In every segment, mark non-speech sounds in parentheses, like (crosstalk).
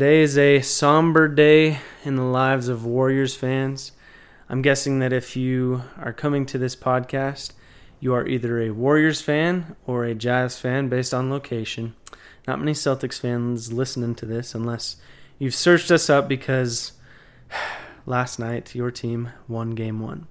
Today is a somber day in the lives of Warriors fans. I'm guessing that if you are coming to this podcast, you are either a Warriors fan or a Jazz fan based on location. Not many Celtics fans listening to this unless you've searched us up because (sighs) last night your team won game one.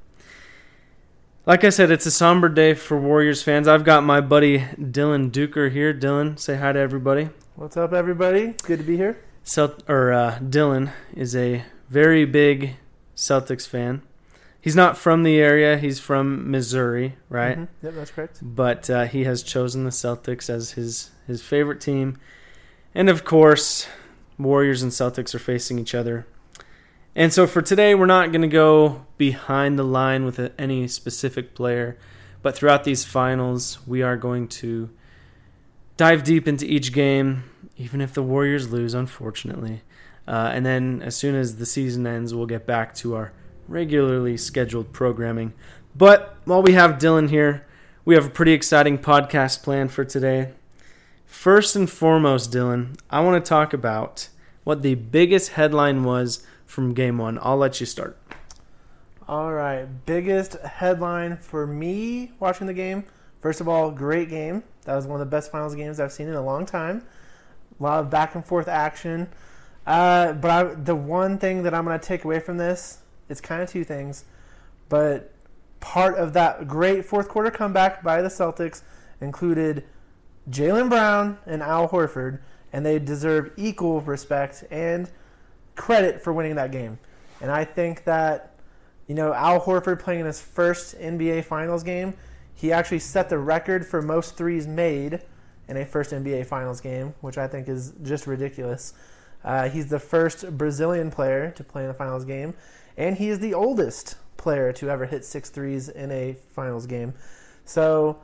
Like I said, it's a somber day for Warriors fans. I've got my buddy Dylan Dueker here. Dylan, say hi to everybody. What's up, everybody? Good to be here. Celt- or uh, Dylan is a very big Celtics fan. He's not from the area. He's from Missouri, right? Mhm. Yep, that's correct. But uh, he has chosen the Celtics as his his favorite team, and of course, Warriors and Celtics are facing each other. And so for today, we're not going to go behind the line with any specific player, but throughout these finals, we are going to dive deep into each game, even if the Warriors lose, unfortunately. Uh, and then as soon as the season ends, we'll get back to our regularly scheduled programming. But while we have Dylan here, we have a pretty exciting podcast planned for today. First and foremost, Dylan, I want to talk about what the biggest headline was from game one. I'll let you start. All right, biggest headline for me watching the game. First of all, great game. That was one of the best finals games I've seen in a long time. A lot of back and forth action. Uh, but I, the one thing that I'm going to take away from this, it's kind of two things. But part of that great fourth quarter comeback by the Celtics included Jaylen Brown and Al Horford, and they deserve equal respect and credit for winning that game. And I think that, you know, Al Horford playing in his first NBA Finals game, he actually set the record for most threes made in a first NBA Finals game, which I think is just ridiculous. Uh, he's the first Brazilian player to play in a Finals game, and he is the oldest player to ever hit six threes in a Finals game. So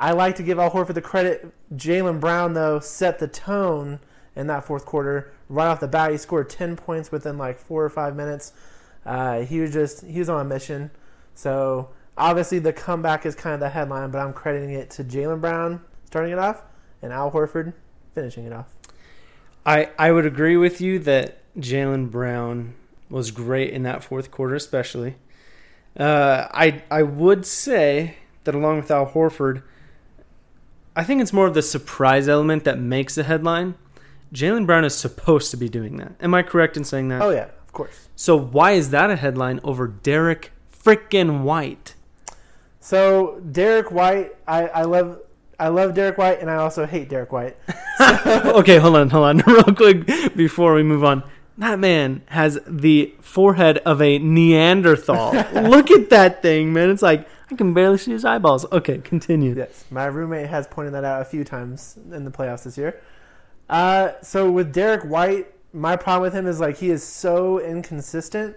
I like to give Al Horford the credit. Jaylen Brown, though, set the tone in that fourth quarter. Right off the bat, he scored 10 points within like four or five minutes. Uh, he was just, he was on a mission. So obviously the comeback is kind of the headline, but I'm crediting it to Jaylen Brown starting it off and Al Horford finishing it off. I, I would agree with you that Jaylen Brown was great in that fourth quarter, especially. Uh, I I would say that along with Al Horford, I think it's more of the surprise element that makes the headline. Jaylen Brown is supposed to be doing that. Am I correct in saying that? Oh, yeah, of course. So why is that a headline over Derek frickin' White? So Derek White, I, I love I love Derek White, and I also hate Derek White. (laughs) okay, hold on, hold on, (laughs) real quick before we move on. That man has the forehead of a Neanderthal. (laughs) Look at that thing, man. It's like I can barely see his eyeballs. Okay, continue. Yes, my roommate has pointed that out a few times in the playoffs this year. Uh, so with Derek White, my problem with him is like he is so inconsistent,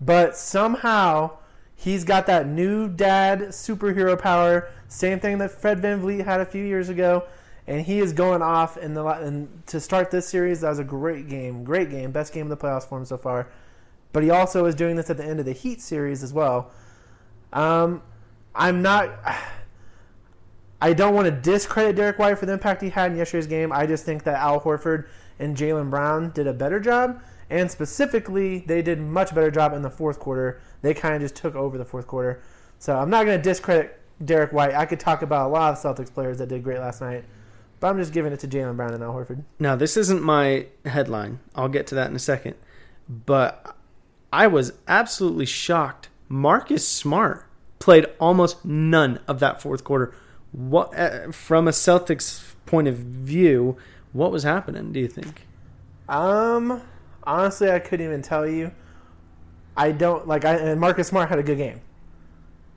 but somehow he's got that new dad superhero power. Same thing that Fred VanVleet had a few years ago, and he is going off in the and to start this series. That was a great game, great game, best game of the playoffs for him so far. But he also is doing this at the end of the Heat series as well. Um, I'm not. (sighs) I don't want to discredit Derek White for the impact he had in yesterday's game. I just think that Al Horford and Jaylen Brown did a better job, and specifically, they did much better job in the fourth quarter. They kind of just took over the fourth quarter. So I'm not going to discredit Derek White. I could talk about a lot of Celtics players that did great last night, but I'm just giving it to Jaylen Brown and Al Horford. Now, this isn't my headline. I'll get to that in a second. But I was absolutely shocked. Marcus Smart played almost none of that fourth quarter. What uh, from a Celtics point of view, what was happening, do you think? Um, honestly, I couldn't even tell you. I don't like. I and Marcus Smart had a good game.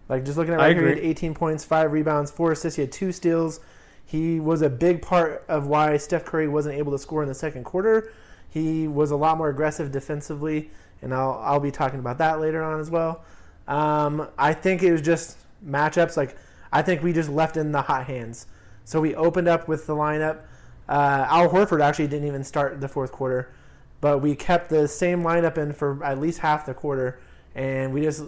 Like just looking at right here, he had 18 points, five rebounds, four assists. He had two steals. He was a big part of why Steph Curry wasn't able to score in the second quarter. He was a lot more aggressive defensively, and I'll I'll be talking about that later on as well. Um, I think it was just matchups. Like I think we just left in the hot hands. So we opened up with the lineup. Uh, Al Horford actually didn't even start the fourth quarter, but we kept the same lineup in for at least half the quarter, and we just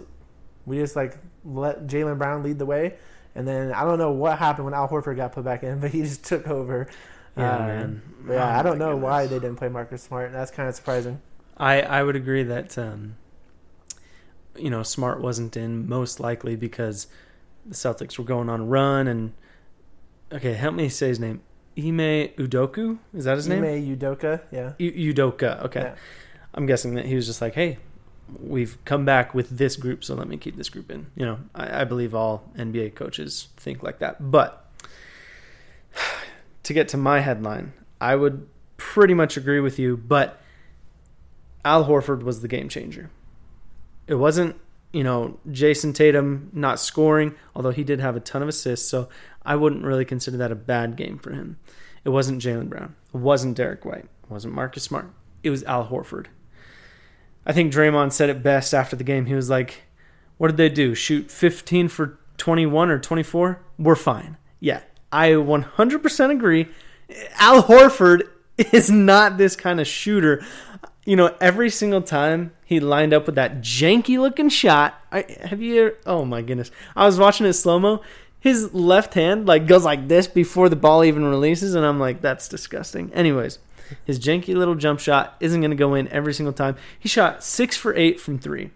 we just like let Jaylen Brown lead the way. And then I don't know what happened when Al Horford got put back in, (laughs) but he just took over. Yeah, Uh, man. Yeah, Oh I don't know why they didn't play Marcus Smart. That's kind of surprising. I I would agree that um, you know Smart wasn't in most likely because the Celtics were going on a run and okay, help me say his name. Ime Udoka is that his name? Ime Udoka, yeah. U- Udoka. Okay, Yeah. I'm guessing that he was just like, hey, we've come back with this group, so let me keep this group in. You know, I, I believe all NBA coaches think like that. But (sighs) to get to my headline, I would pretty much agree with you, but Al Horford was the game changer. It wasn't, you know, Jayson Tatum not scoring, although he did have a ton of assists, so I wouldn't really consider that a bad game for him. It wasn't Jaylen Brown. It wasn't Derek White. It wasn't Marcus Smart. It was Al Horford. I think Draymond said it best after the game. He was like, What did they do? Shoot 15 for 21 or 24? We're fine. Yeah, I 100% agree. Al Horford (laughs) is not this kind of shooter. You know, every single time he lined up with that janky looking shot, I have you oh my goodness. I was watching it slow mo. His left hand like goes like this before the ball even releases, and I'm like, that's disgusting. Anyways, his janky little jump shot isn't going to go in every single time. He shot six for eight from three.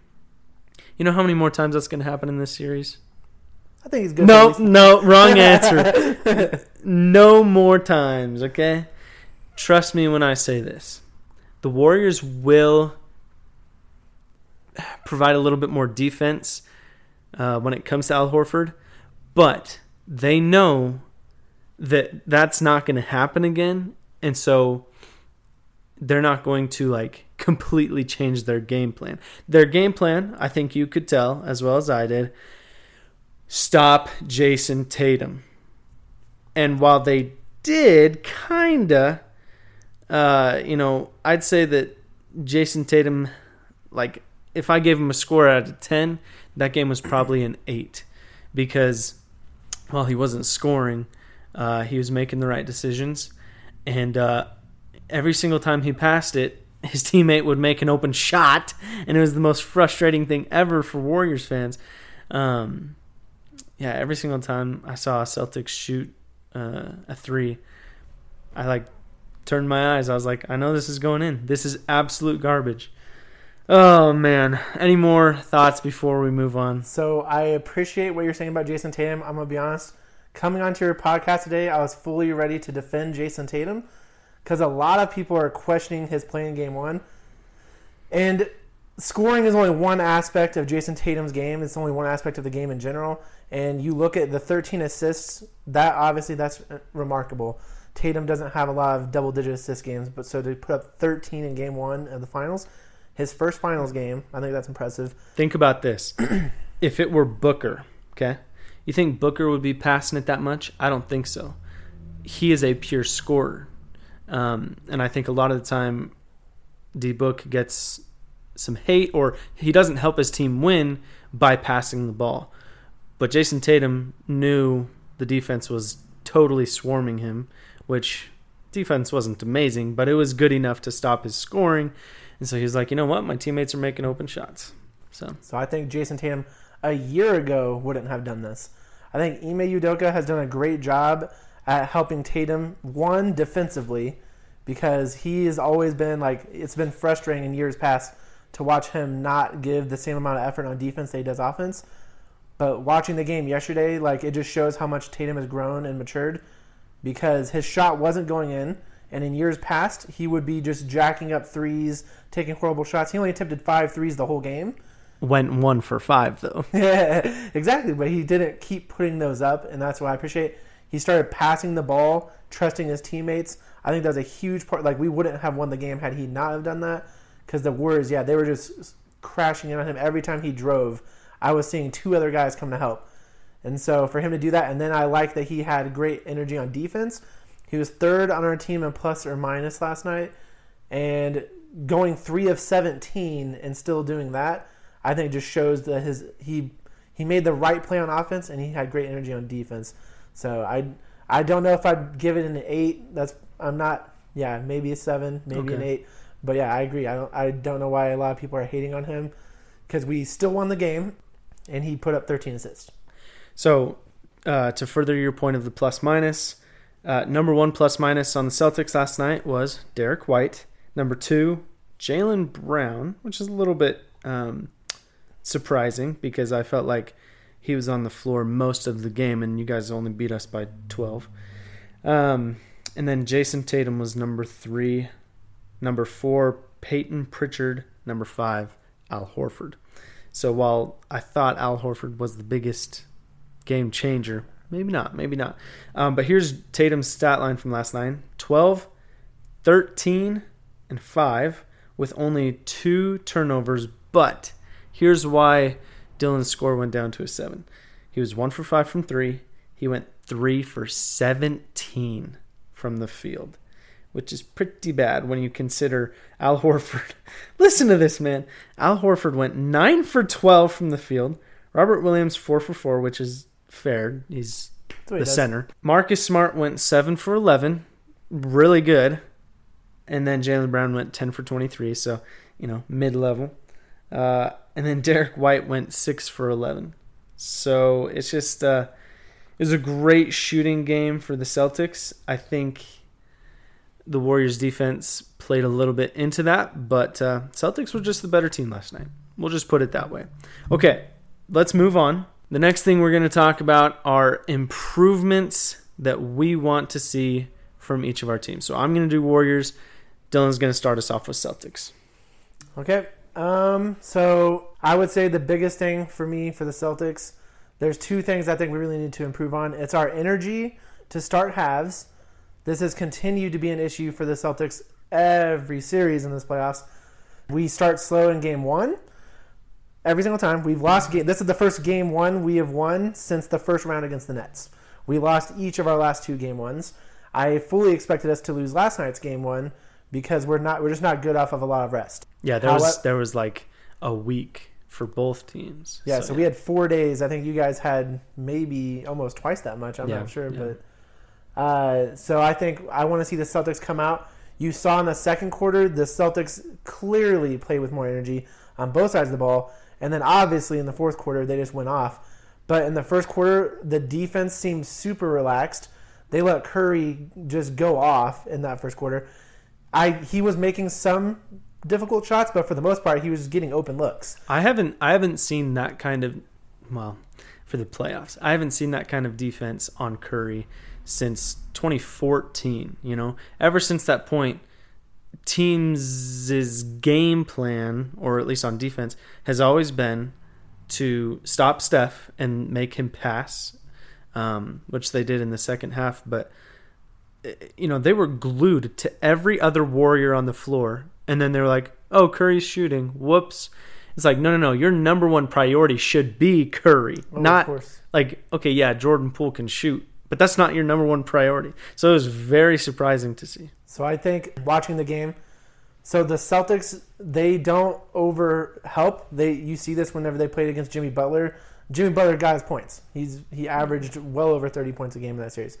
You know how many more times that's going to happen in this series? I think he's good. No, no, wrong answer. (laughs) no more times, okay? Trust me when I say this. The Warriors will provide a little bit more defense uh, when it comes to Al Horford, but they know that that's not going to happen again, and so they're not going to like completely change their game plan. Their game plan, I think you could tell as well as I did, stop Jayson Tatum. And while they did kinda uh, you know, I'd say that Jayson Tatum like if I gave him a score out of 10, that game was probably an 8 because while he wasn't scoring, uh, he was making the right decisions and uh, every single time he passed it, his (laughs) teammate would make an open shot, and it was the most frustrating thing ever for Warriors fans. Um, yeah, every single time I saw a Celtics shoot uh, a three, I like turned my eyes. I was like, I know this is going in. This is absolute garbage. Oh man, any more thoughts before we move on? So I appreciate what you're saying about Jayson Tatum. I'm gonna be honest. Coming onto your podcast today, I was fully ready to defend Jayson Tatum because a lot of people are questioning his play in game one. And scoring is only one aspect of Jayson Tatum's game. It's only one aspect of the game in general. And you look at the 13 assists, that obviously that's uh, remarkable. Tatum doesn't have a lot of double digit assist games, but so to put up 13 in game one of the finals, his first finals game, I think that's impressive. Think about this. (clears throat) if it were Booker, okay, you think Booker would be passing it that much? I don't think so. He is a pure scorer. Um, and I think a lot of the time, D Book gets some hate or he doesn't help his team win by passing the ball. But Jayson Tatum knew the defense was totally swarming him, which defense wasn't amazing, but it was good enough to stop his scoring. And so he's like, you know what? My teammates are making open shots. So So I think Jayson Tatum a year ago wouldn't have done this. I think Ime Udoka has done a great job at helping Tatum one defensively because he has always been like it's been frustrating in years past to watch him not give the same amount of effort on defense that he does offense. But watching the game yesterday, like it just shows how much Tatum has grown and matured because his shot wasn't going in. And in years past, he would be just jacking up threes, taking horrible shots. He only attempted five threes the whole game. went one for five though. Yeah, (laughs) exactly. But he didn't keep putting those up, and that's what I appreciate. He started passing the ball, trusting his teammates. I think that was a huge part. Like we wouldn't have won the game had he not have done that. Because the Warriors, yeah, they were just crashing in on him every time he drove. I was seeing two other guys come to help, and so for him to do that, and then I like that he had great energy on defense. He was third on our team in plus or minus last night, and going three of seventeen and still doing that, I think just shows that his he he made the right play on offense and he had great energy on defense. So I I don't know if I'd give it an eight. That's I'm not. Yeah, maybe a seven, maybe an eight. But yeah, I agree. I don't I don't know why a lot of people are hating on him because we still won the game and he put up 13 assists. So, uh, to further your point of the plus minus, Uh, number one plus minus on the Celtics last night was Derek White. Number two, Jaylen Brown, which is a little bit um, surprising because I felt like he was on the floor most of the game and you guys only beat us by 12. Um, and then Jayson Tatum was number three. Number four, Payton Pritchard. Number five, Al Horford. So while I thought Al Horford was the biggest game changer, maybe not, maybe not. Um, but here's Tatum's stat line from last night 12, 13, and 5 with only two turnovers. But here's why Dylan's score went down to a 7. He was 1 for 5 from 3. He went 3 for 17 from the field, which is pretty bad when you consider Al Horford. (laughs) Listen to this, man. Al Horford went 9 for 12 from the field. Robert Williams 4 for 4, which is fair. He's the center. Marcus Smart went 7 for 11. Really good. And then Jaylen Brown went 10 for 23. So, you know, mid level. Uh, and then Derek White went 6 for 11. So it's just, uh, it was a great shooting game for the Celtics. I think the Warriors defense played a little bit into that, but uh, Celtics were just the better team last night. We'll just put it that way. Okay, let's move on. The next thing we're going to talk about are improvements that we want to see from each of our teams. So I'm going to do Warriors. Dylan's going to start us off with Celtics. Okay. Um, so I would say the biggest thing for me for the Celtics, there's two things I think we really need to improve on. It's our energy to start halves. This has continued to be an issue for the Celtics every series in this playoffs. We start slow in game one every single time. We've lost game. This is the first game one we have won since the first round against the Nets. We lost each of our last two game ones. I fully expected us to lose last night's game one because we're not we're just not good off of a lot of rest. Yeah, there was there was like a week for both teams. Yeah, so, so yeah. we had four days. I think you guys had maybe almost twice that much. I'm yeah, not sure, yeah. but uh, so I think I want to see the Celtics come out. You saw in the second quarter the Celtics clearly play with more energy on both sides of the ball, and then obviously in the fourth quarter they just went off. But in the first quarter, the defense seemed super relaxed. They let Curry just go off in that first quarter. I he was making some difficult shots, but for the most part, he was getting open looks. I haven't I haven't seen that kind of well for the playoffs. I haven't seen that kind of defense on Curry since 2014. You know, ever since that point, teams' game plan, or at least on defense, has always been to stop Steph and make him pass, um, which they did in the second half. But you know they were glued to every other warrior on the floor, and then they were like, "Oh, Curry's shooting. Whoops." It's like, no, no, no. Your number one priority should be Curry, oh, not like, okay, yeah, Jordan Poole can shoot, but that's not your number one priority. So it was very surprising to see. So I think watching the game, so the Celtics they don't over help. They you see this whenever they played against Jimmy Butler. Jimmy Butler got his points. He's he averaged well over thirty points a game in that series.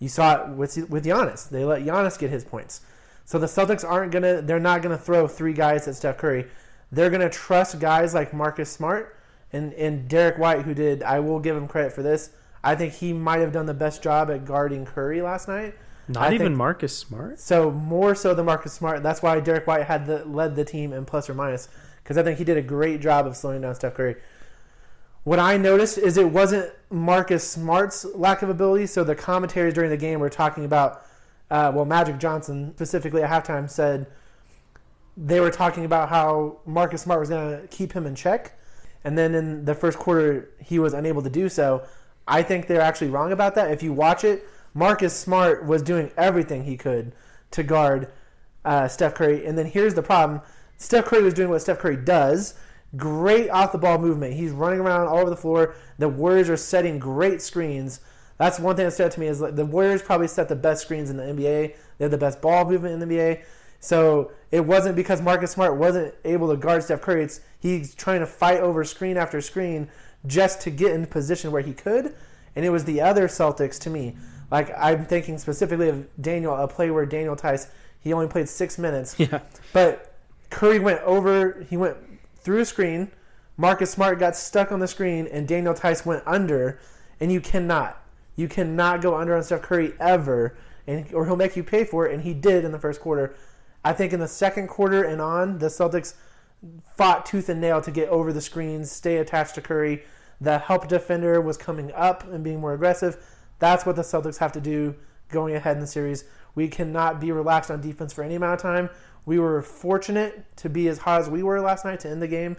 You saw it with with Giannis. They let Giannis get his points. So the Celtics aren't gonna. They're not gonna throw three guys at Steph Curry. They're gonna trust guys like Marcus Smart and and Derek White, who did. I will give him credit for this. I think he might have done the best job at guarding Curry last night. Not I even think, Marcus Smart. So more so than Marcus Smart. That's why Derek White had the, led the team in plus or minus because I think he did a great job of slowing down Steph Curry. What I noticed is it wasn't Marcus Smart's lack of ability. So the commentaries during the game were talking about, uh, well, Magic Johnson specifically at halftime said they were talking about how Marcus Smart was going to keep him in check, and then in the first quarter he was unable to do so. I think they're actually wrong about that. If you watch it, Marcus Smart was doing everything he could to guard uh, Steph Curry. And then here's the problem Steph Curry was doing what Steph Curry does great off the ball movement. He's running around all over the floor. The Warriors are setting great screens. That's one thing that stood out to me is like the Warriors probably set the best screens in the NBA. They had the best ball movement in the NBA. So it wasn't because Marcus Smart wasn't able to guard Steph Curry. It's he's trying to fight over screen after screen just to get in position where he could. And it was the other Celtics to me. Like I'm thinking specifically of Daniel, a play where Daniel Theis he only played six minutes. (laughs) Yeah. But Curry went over. He went through a screen. Marcus Smart got stuck on the screen, and Daniel Theis went under. And you cannot, You cannot go under on Steph Curry ever, and or he'll make you pay for it, and he did in the first quarter. I think in the second quarter and on, the Celtics fought tooth and nail to get over the screens, stay attached to Curry. The help defender was coming up and being more aggressive. That's what the Celtics have to do going ahead in the series. We cannot be relaxed on defense for any amount of time. We were fortunate to be as hot as we were last night to end the game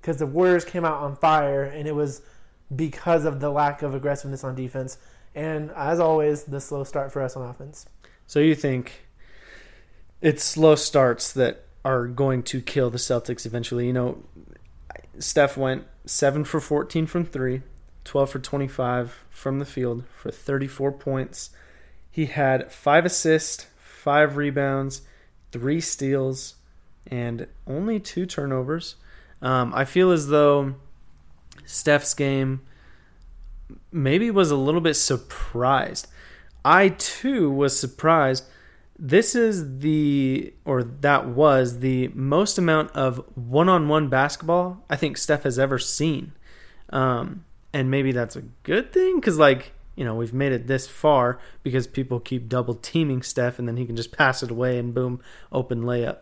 because the Warriors came out on fire, and it was because of the lack of aggressiveness on defense. And as always, the slow start for us on offense. So you think it's slow starts that are going to kill the Celtics eventually? You know, Steph went 7 for 14 from 3, 12 for 25 from the field for 34 points. He had 5 assists, 5 rebounds, 3 steals, and only 2 turnovers. Um, I feel as though Steph's game maybe was a little bit surprised. I too was surprised. This is the, or that was the most amount of one on one basketball I think Steph has ever seen. Um, and maybe that's a good thing because, like, you know, we've made it this far because people keep double teaming Steph and then he can just pass it away and boom, open layup.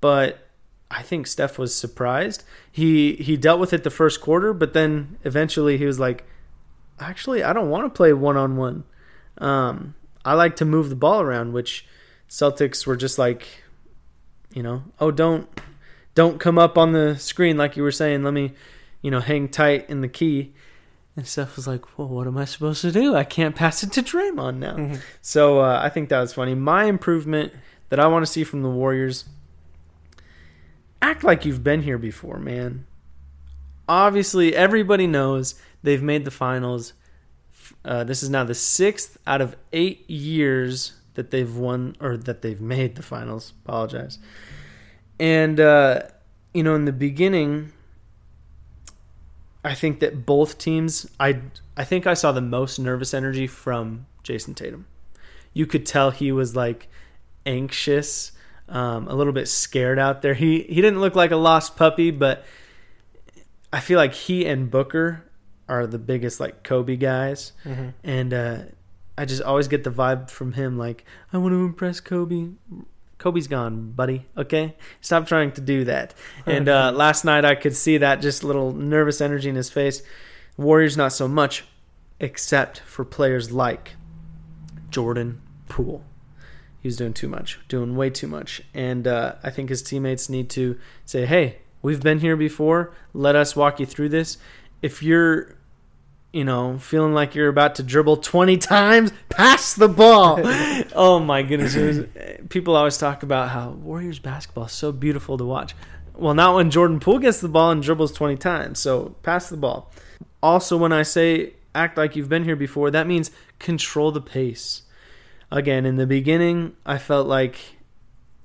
But I think Steph was surprised. He he dealt with it the first quarter, but then eventually he was like, actually, I don't want to play one on one. I like to move the ball around, which Celtics were just like, you know, oh don't don't come up on the screen like you were saying. Let me, you know, hang tight in the key. And Steph was like, well, what am I supposed to do? I can't pass it to Draymond now. Mm-hmm. So uh, I think that was funny. My improvement that I want to see from the Warriors act like you've been here before, man. Obviously, everybody knows they've made the finals. Uh, this is now the sixth out of eight years that they've won or that they've made the finals. Apologize. And, uh, you know, in the beginning, I think that both teams, I, I think I saw the most nervous energy from Jayson Tatum. You could tell he was like anxious um, a little bit scared out there. He he didn't look like a lost puppy, but I feel like he and Booker are the biggest like Kobe guys, mm-hmm. and uh, I just always get the vibe from him like I want to impress Kobe. Kobe's gone, buddy. Okay, stop trying to do that. (laughs) And uh, last night I could see that just little nervous energy in his face. Warriors not so much, except for players like Jordan Poole he was doing too much, doing way too much. And uh, I think his teammates need to say, hey, we've been here before. Let us walk you through this. If you're, you know, feeling like you're about to dribble 20 times, pass the ball. (laughs) oh my goodness. Was, people always talk about how Warriors basketball is so beautiful to watch. Well, not when Jordan Poole gets the ball and dribbles 20 times. So pass the ball. Also, when I say act like you've been here before, that means control the pace again, in the beginning, I felt like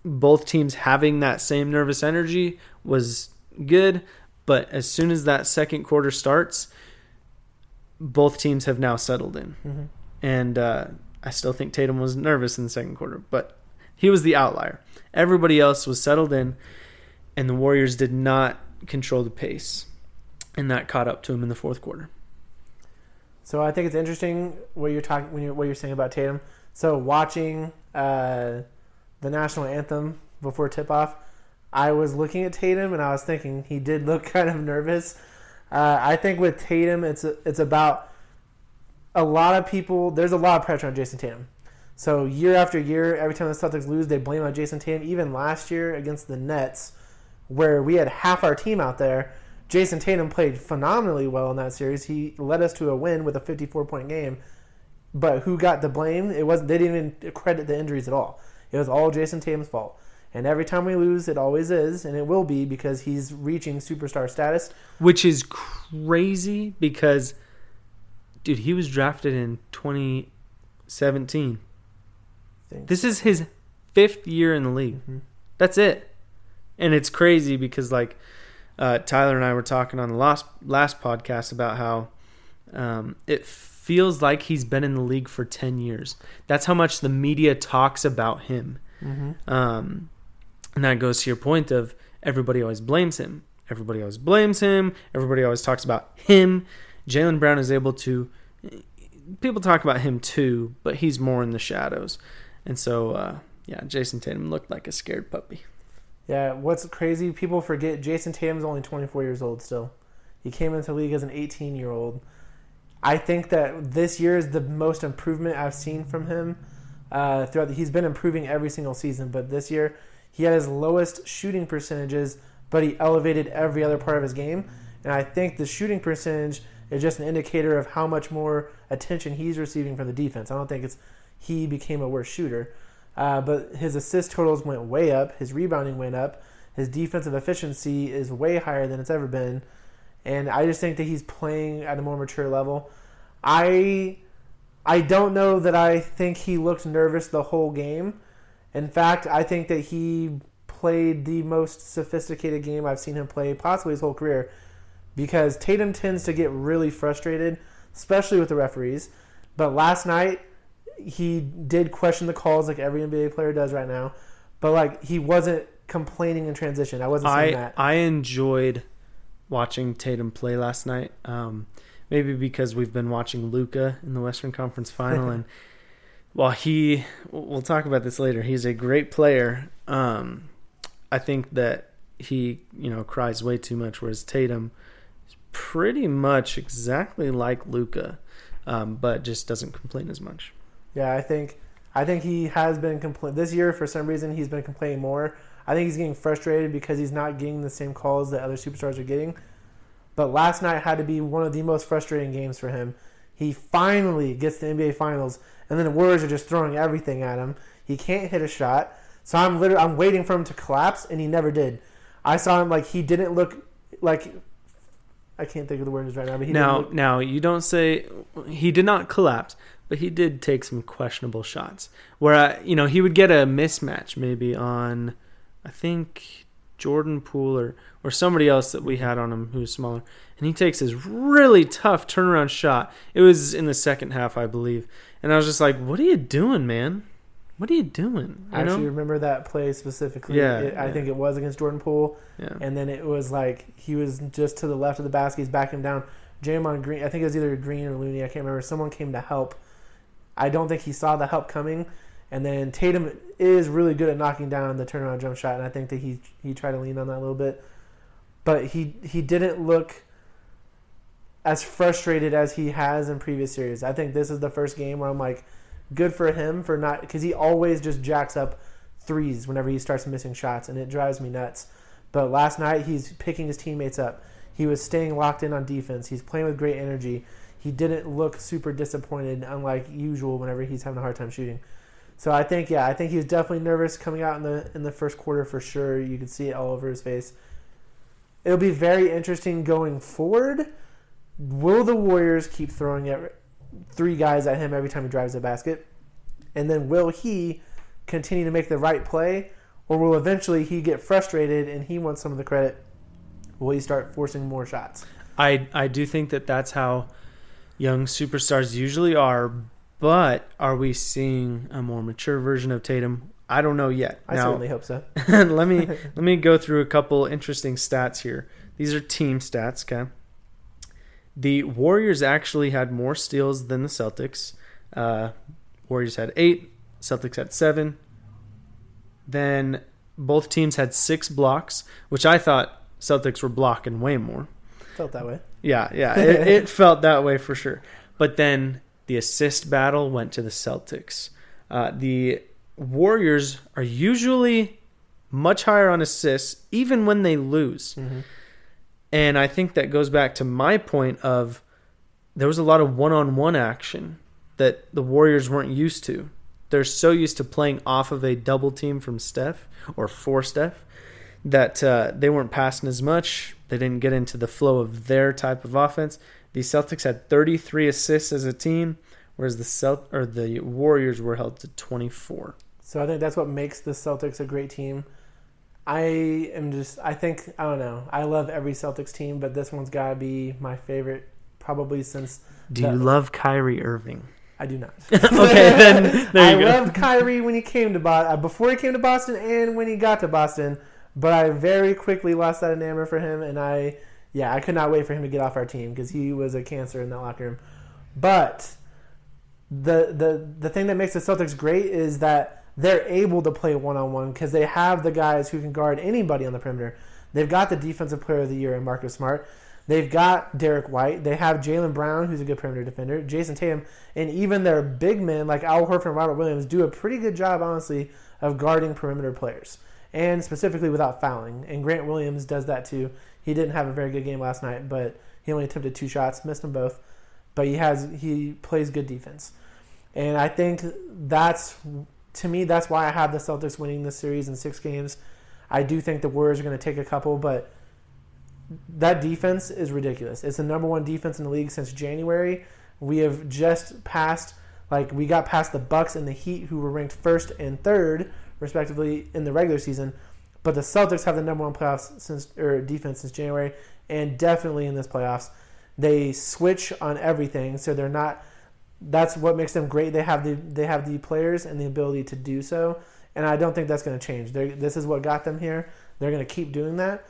both teams having that same nervous energy was good, but as soon as that second quarter starts, both teams have now settled in. Mm-hmm. And uh, I still think Tatum was nervous in the second quarter, but he was the outlier. Everybody else was settled in, and the Warriors did not control the pace, and that caught up to him in the fourth quarter. So I think it's interesting what you're talking when you're what you're saying about Tatum. So watching uh, the national anthem before tip off, I was looking at Tatum and I was thinking he did look (laughs) kind of nervous. Uh, I think with Tatum, it's it's about a lot of people. There's a lot of pressure on Jayson Tatum. So year after year, every time the Celtics lose, they blame on Jayson Tatum. Even last year against the Nets, where we had half our team out there, Jayson Tatum played phenomenally well in that series. He led us to a win with a 54 point game. But who got the blame? It wasn't. They didn't even credit the injuries at all. It was all Jayson Tatum's fault. And every time we lose, it always is, and it will be because he's reaching superstar status. Which is crazy because, dude, he was drafted in 2017. Think. This is his fifth year in the league. Mm-hmm. That's it. And it's crazy because, like, uh, Tyler and I were talking on the last last podcast about how um, it feels like he's been in the league for 10 years. That's how much the media talks about him. Mm-hmm. Um, and that goes to your point of everybody always blames him. Everybody always blames him. Everybody always talks about him. Jaylen Brown is able to people talk about him too, but he's more in the shadows. And so, uh, yeah, Jayson Tatum looked like a scared puppy. Yeah, what's crazy, people forget Jayson Tatum's only 24 years old still. He came into the league as an 18 year old. I think that this year is the most improvement I've seen from him. Uh, throughout, the, he's been improving every single season, but this year he had his lowest shooting percentages, but he elevated every other part of his game. And I think the shooting percentage is just an indicator of how much more attention he's receiving from the defense. I don't think it's he became a worse shooter, uh, but his assist totals went way up, his rebounding went up, his defensive efficiency is way higher than it's ever been, and I just think that he's playing at a more mature level. I I don't know that I think he looked nervous the whole game. In fact, I think that he played the most sophisticated game I've seen him play, possibly his whole career, because Tatum tends to get really frustrated, especially with the referees. But last night, he did question the calls like every NBA player does right now, but like he wasn't complaining in transition. I wasn't saying I that. I enjoyed watching Tatum play last night. Um, maybe because we've been watching Luka in the Western Conference Final, (laughs) and while he, we'll talk about this later. He's a great player. Um, I think that he, you know, cries way too much, whereas Tatum is pretty much exactly like Luka, um, but just doesn't complain as much. Yeah, I think I think he has been compl- this year for some reason he's been complaining more. I think he's getting frustrated because he's not getting the same calls that other superstars are getting. But last night had to be one of the most frustrating games for him. He finally gets the NBA Finals, and then the Warriors are just throwing everything at him. He can't hit a shot, so I'm literally I'm waiting for him to collapse, and he never did. I saw him like he didn't look like I can't think of the words right now, but he now, look, now you don't say he did not collapse, but he did take some questionable shots. Where I, you know he would get a mismatch maybe on, I think Jordan Poole or or somebody else that we had on him who's smaller, and he takes his really tough turnaround shot. It was in the second half, I believe, and I was just like, "What are you doing, man? What are you doing?" You I actually know? remember that play specifically. Yeah, It- I yeah. think it was against Jordan Poole. Yeah. and then it was like he was just to the left of the basket. He's backing down. Draymond Green, I think it was either Green or Looney. I can't remember. Someone came to help. I don't think he saw the help coming. And then Tatum is really good at knocking down the turnaround jump shot, and I think that he he tried to lean on that a little bit, but he he didn't look as frustrated as he has in previous series. I think this is the first game where I'm like, good for him for not because he always just jacks up threes whenever he starts missing shots, and it drives me nuts. But last night he's picking his teammates up. He was staying locked in on defense. He's playing with great energy. He didn't look super disappointed, unlike usual whenever he's having a hard time shooting. So I think, yeah, I think he was definitely nervous coming out in the in the first quarter for sure. You could see it all over his face. It'll be very interesting going forward. Will the Warriors keep throwing at three guys at him every time he drives the basket? And then will he continue to make the right play, or will eventually he get frustrated and he wants some of the credit? Will he start forcing more shots? I I do think that that's how young superstars usually are, but are we seeing a more mature version of Tatum? I don't know yet. I now, certainly hope so. (laughs) let me (laughs) let me go through a couple interesting stats here. These are team stats, okay? The Warriors actually had more steals than the Celtics. Uh, Warriors had eight, Celtics had seven. Then both teams had six blocks, which I thought Celtics were blocking way more. Felt that way. Yeah, yeah, (laughs) it, it felt that way for sure. But then the assist battle went to the Celtics. Uh, the Warriors are usually much higher on assists, even when they lose. Mm-hmm. And I think that goes back to my point of there was a lot of one-on-one action that the Warriors weren't used to. They're so used to playing off of a double team from Steph or for Steph that uh, they weren't passing as much. They didn't get into the flow of their type of offense. The Celtics had 33 assists as a team, whereas the Celt- or the Warriors were held to 24. So I think that's what makes the Celtics a great team. I am just I think I don't know. I love every Celtics team, but this one's got to be my favorite probably since Do That- you love Kyrie Irving? I do not. (laughs) okay, then there I you go. loved Kyrie when he came to Boston, uh, before he came to Boston and when he got to Boston, but I very quickly lost that enamor for him and I yeah, I could not wait for him to get off our team because he was a cancer in that locker room. But the the the thing that makes the Celtics great is that they're able to play one on one because they have the guys who can guard anybody on the perimeter. They've got the defensive player of the year in Marcus Smart. They've got Derek White. They have Jaylen Brown, who's a good perimeter defender, Jayson Tatum, and even their big men like Al Horford and Robert Williams do a pretty good job, honestly, of guarding perimeter players and specifically without fouling. And Grant Williams does that too. He didn't have a very good game last night, but he only attempted two shots, missed them both. But he has he plays good defense, and I think that's to me that's why I have the Celtics winning this series in six games. I do think the Warriors are going to take a couple, but that defense is ridiculous. It's the number one defense in the league since January. We have just passed like we got past the Bucks and the Heat, who were ranked first and third respectively in the regular season. But the Celtics have the number one playoffs since or defense since January, and definitely in this playoffs, they switch on everything. So they're not. That's what makes them great. They have the they have the players and the ability to do so, and I don't think that's going to change. They're, this is what got them here. They're going to keep doing that.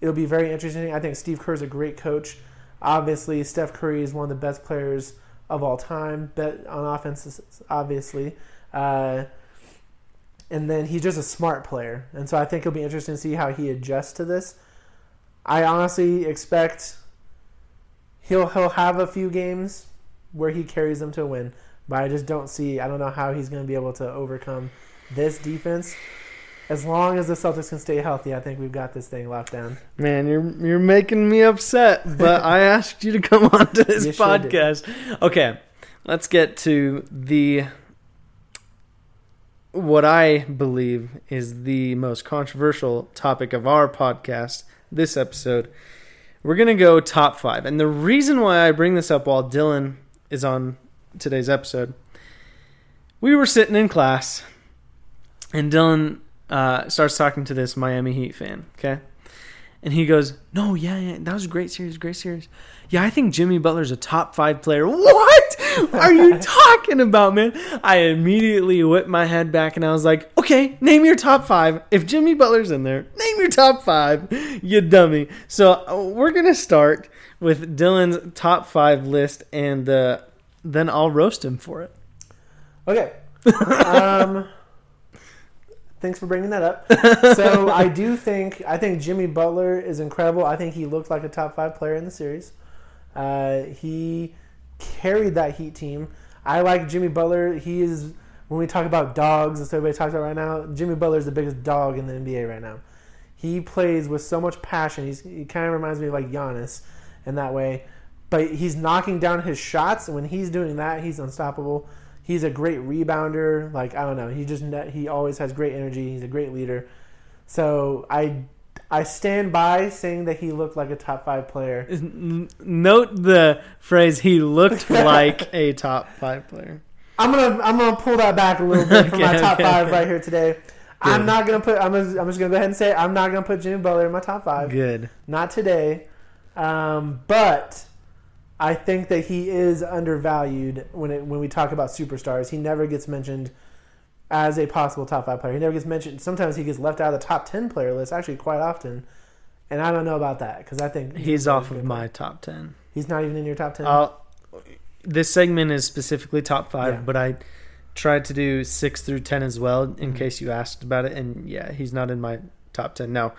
It'll be very interesting. I think Steve Kerr is a great coach. Obviously, Steph Curry is one of the best players of all time. Bet on offense, obviously. Uh, and then he's just a smart player. And so I think it'll be interesting to see how he adjusts to this. I honestly expect he'll he'll have a few games where he carries them to win, but I just don't see I don't know how he's going to be able to overcome this defense. As long as the Celtics can stay healthy, I think we've got this thing locked down. Man, you're you're making me upset, but I (laughs) asked you to come on to this podcast. Okay, let's get to the what I believe is the most controversial topic of our podcast this episode. We're going to go top five. And the reason why I bring this up while Dylan is on today's episode, we were sitting in class and Dylan uh, starts talking to this Miami Heat fan, okay? And he goes, No, yeah, yeah, that was a great series, great series. Yeah, I think Jimmy Butler's a top five player. What are you talking about, man? I immediately whipped my head back and I was like, okay, name your top five. If Jimmy Butler's in there, name your top five, you dummy. So uh, we're going to start with Dylan's top five list and uh, then I'll roast him for it. Okay. Um, thanks for bringing that up. So I do think I think Jimmy Butler is incredible. I think he looked like a top five player in the series. Uh, he carried that Heat team. I like Jimmy Butler. He is when we talk about dogs, as everybody talks about right now. Jimmy Butler is the biggest dog in the NBA right now. He plays with so much passion. He's, he kind of reminds me of like Giannis in that way. But he's knocking down his shots, when he's doing that, he's unstoppable. He's a great rebounder. Like I don't know, he just he always has great energy. He's a great leader. So I I stand by saying that he looked like a top five player. Note the phrase "he looked (laughs) like a top five player." I'm gonna I'm gonna pull that back a little bit okay, for my (laughs) top okay, five okay. right here today. Good. I'm not gonna put I'm gonna, I'm just gonna go ahead and say it, I'm not gonna put Jimmy Butler in my top five. Good. Not today, um, but I think that he is undervalued when it when we talk about superstars. He never gets mentioned as a possible top five player. He never gets mentioned. Sometimes he gets left out of the top ten player list. Actually, quite often, and I don't know about that because I think he's, he's off of my top ten. He's not even in your top ten. I'll, this segment is specifically top five, yeah. but I tried to do six through ten as well in mm-hmm. case you asked about it. And yeah, he's not in my top ten. Now,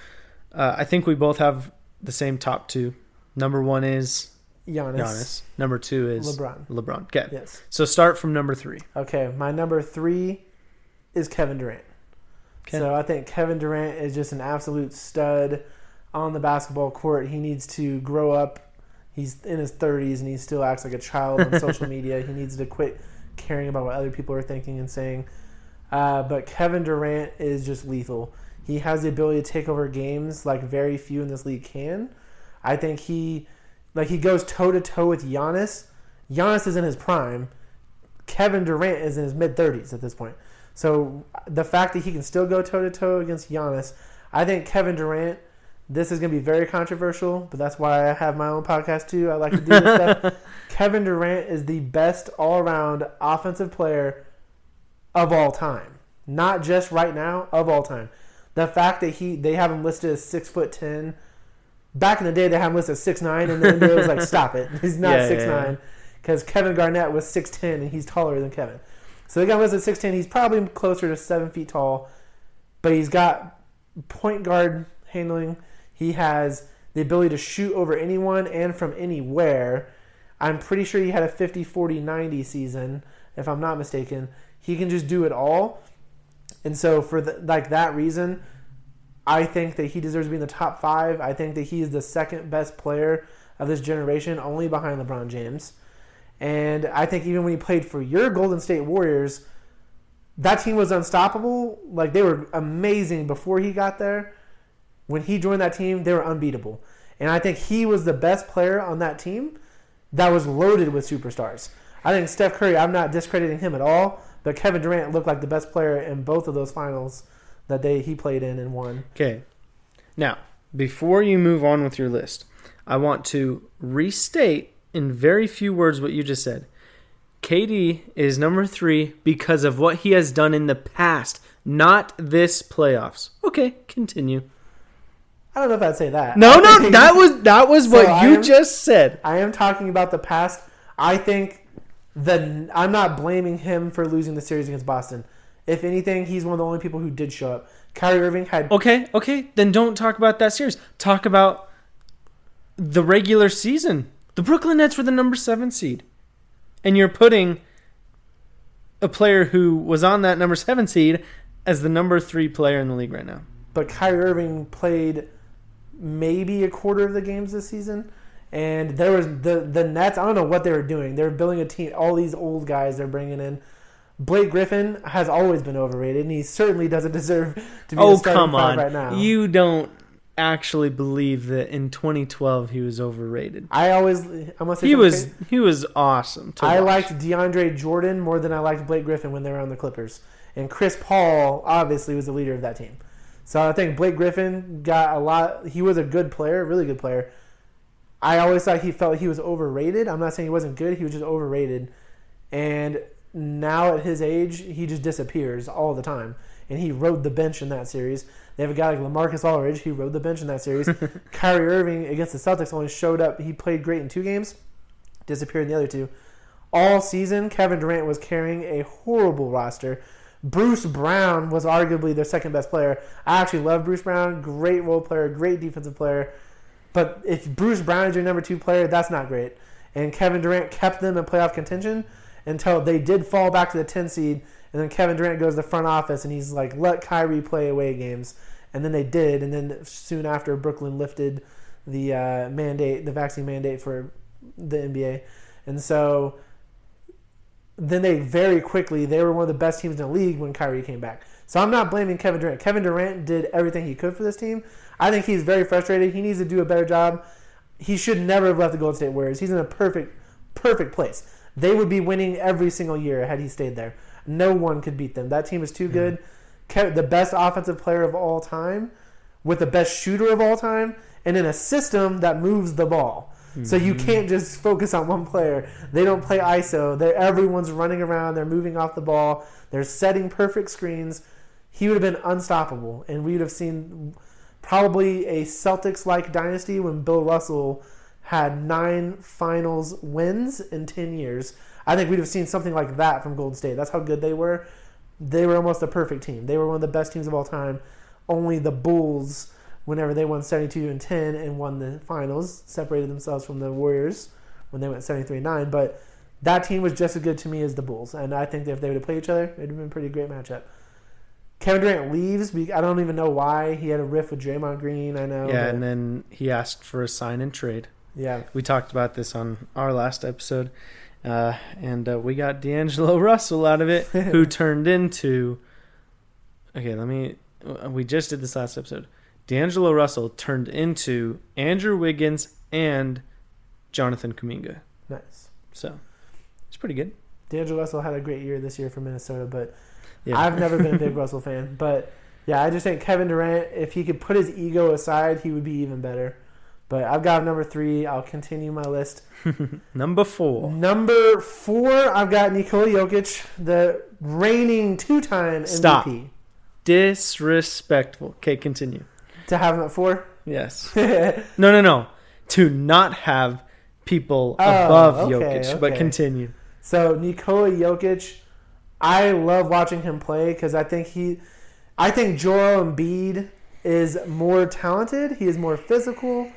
uh, I think we both have the same top two. Number one is Giannis. Giannis. Number two is LeBron. LeBron. Okay. Yes. So start from number three. Okay, my number three is Kevin Durant. So I think Kevin Durant is just an absolute stud on the basketball court. He needs to grow up. He's in his 30s and he still acts like a child on social (laughs) media. He needs to quit caring about what other people are thinking and saying. Uh, but Kevin Durant is just lethal. He has the ability to take over games like very few in this league can. I think he, like he goes toe to toe with Giannis. Giannis is in his prime. Kevin Durant is in his mid 30s at this point. So the fact that he can still go toe to toe against Giannis, I think Kevin Durant. This is going to be very controversial, but that's why I have my own podcast too. I like to do this stuff. (laughs) Kevin Durant is the best all-around offensive player of all time, not just right now, of all time. The fact that he they have him listed as six foot ten. Back in the day, they had him listed as six nine, and then it was like, stop it, (laughs) he's not yeah, six yeah, nine. because Kevin Garnett was 6'10 and he's taller than Kevin. So the guy was at 6'10. He's probably closer to seven feet tall, but he's got point guard handling. He has the ability to shoot over anyone and from anywhere. I'm pretty sure he had a 50 40 90 season, if I'm not mistaken. He can just do it all. And so, for the, like that reason, I think that he deserves to be in the top five. I think that he is the second best player of this generation, only behind LeBron James. And I think even when he played for your Golden State Warriors, that team was unstoppable. Like they were amazing before he got there. When he joined that team, they were unbeatable. And I think he was the best player on that team that was loaded with superstars. I think Steph Curry, I'm not discrediting him at all, but Kevin Durant looked like the best player in both of those finals that they he played in and won. Okay. Now, before you move on with your list, I want to restate in very few words what you just said. KD is number three because of what he has done in the past, not this playoffs. Okay, continue. I don't know if I'd say that. No, I no, (laughs) that was that was So what you am- just said. I am talking about the past. I think the I'm not blaming him for losing the series against Boston. If anything, he's one of the only people who did show up. Kyrie Irving had Okay, okay, then don't talk about that series. Talk about the regular season. The Brooklyn Nets were the number seven seed, and you're putting a player who was on that number seven seed as the number three player in the league right now. but Kyrie Irving played maybe a quarter of the games this season. And there was the the Nets. I don't know what they were doing. They were building a team. All these old guys they're bringing in. Blake Griffin has always been overrated, and he certainly doesn't (laughs) deserve to be. Oh come on, right now. you don't actually believe that in 2012 he was overrated. I always. I'm gonna say He was crazy. he was awesome. To I watch. liked DeAndre Jordan more than I liked Blake Griffin when they were on the Clippers, and Chris Paul obviously was the leader of that team. So I think Blake Griffin got a lot. He was a good player, really good player. I always thought he felt he was overrated. I'm not saying he wasn't good. He was just overrated. And now at his age, he just disappears all the time. And he rode the bench in that series. They have a guy like LaMarcus Aldridge. who rode the bench in that series. (laughs) Kyrie Irving against the Celtics only showed up. He played great in two games, disappeared in the other two. All season, Kevin Durant was carrying a horrible roster. Bruce Brown was arguably their second best player. I actually love Bruce Brown. Great role player, great defensive player. But if Bruce Brown is your number two player, that's not great. And Kevin Durant kept them in playoff contention until they did fall back to the 10 seed. And then Kevin Durant goes to the front office and he's like, let Kyrie play away games. And then they did. And then soon after, Brooklyn lifted the uh, mandate, the vaccine mandate for the NBA. And so then they very quickly, they were one of the best teams in the league when Kyrie came back. So I'm not blaming Kevin Durant. Kevin Durant did everything he could for this team. I think he's very frustrated. He needs to do a better job. He should never have left the Golden State Warriors. He's in a perfect, perfect place. They would be winning every single year had he stayed there. No one could beat them. That team is too good. Kev- The best offensive player of all time, with the best shooter of all time, and in a system that moves the ball. So you mm-hmm. can't just focus on one player. They don't play ISO. They're, everyone's running around. They're moving off the ball. They're setting perfect screens. He would have been unstoppable, and we would have seen probably a Celtics-like dynasty when Bill Russell had nine finals wins in 10 years. I think we'd have seen something like that from Golden State. That's how good they were. They were almost a perfect team. They were one of the best teams of all time. Only the Bulls, whenever they won 72 and 10 and won the finals, separated themselves from the Warriors when they went 73 and 9. But that team was just as good to me as the Bulls. And I think that if they would have played each other, it would have been a pretty great matchup. Kevin Durant leaves. I don't even know why. He had a riff with Draymond Green. I know. Yeah, but- and then he asked for a sign and trade. yeah. We talked about this on our last episode, uh, and uh, we got D'Angelo (laughs) Russell out of it, who (laughs) turned into. Okay, let me. uh, We just did this last episode. D'Angelo Russell turned into Andrew Wiggins and Jonathan Kuminga. Nice. So it's pretty good. D'Angelo Russell had a great year this year for Minnesota, but Yeah. I've never been a big (laughs) Russell fan. But yeah, I just think Kevin Durant, if he could put his ego aside, he would be even better. But I've got number three. I'll continue my list. (laughs) Number four. Number four, I've got Nikola Jokic, the reigning two-time MVP. Stop. Disrespectful. Okay, continue. To have him at four. Yes. (laughs) No, no, no. To not have people Oh, above okay, Jokic. But continue. So Nikola Jokic, I love watching him play because I think he, I think Joel Embiid is more talented. He is more physical,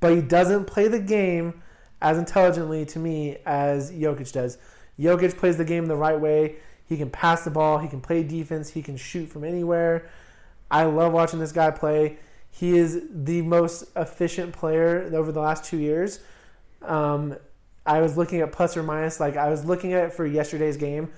but he doesn't play the game as intelligently to me as Jokic does. Jokic plays the game the right way. He can pass the ball. He can play defense. He can shoot from anywhere. I love watching this guy play. He is the most efficient player over the last two years. Um, I was looking at plus or minus, like I was looking at it for yesterday's game,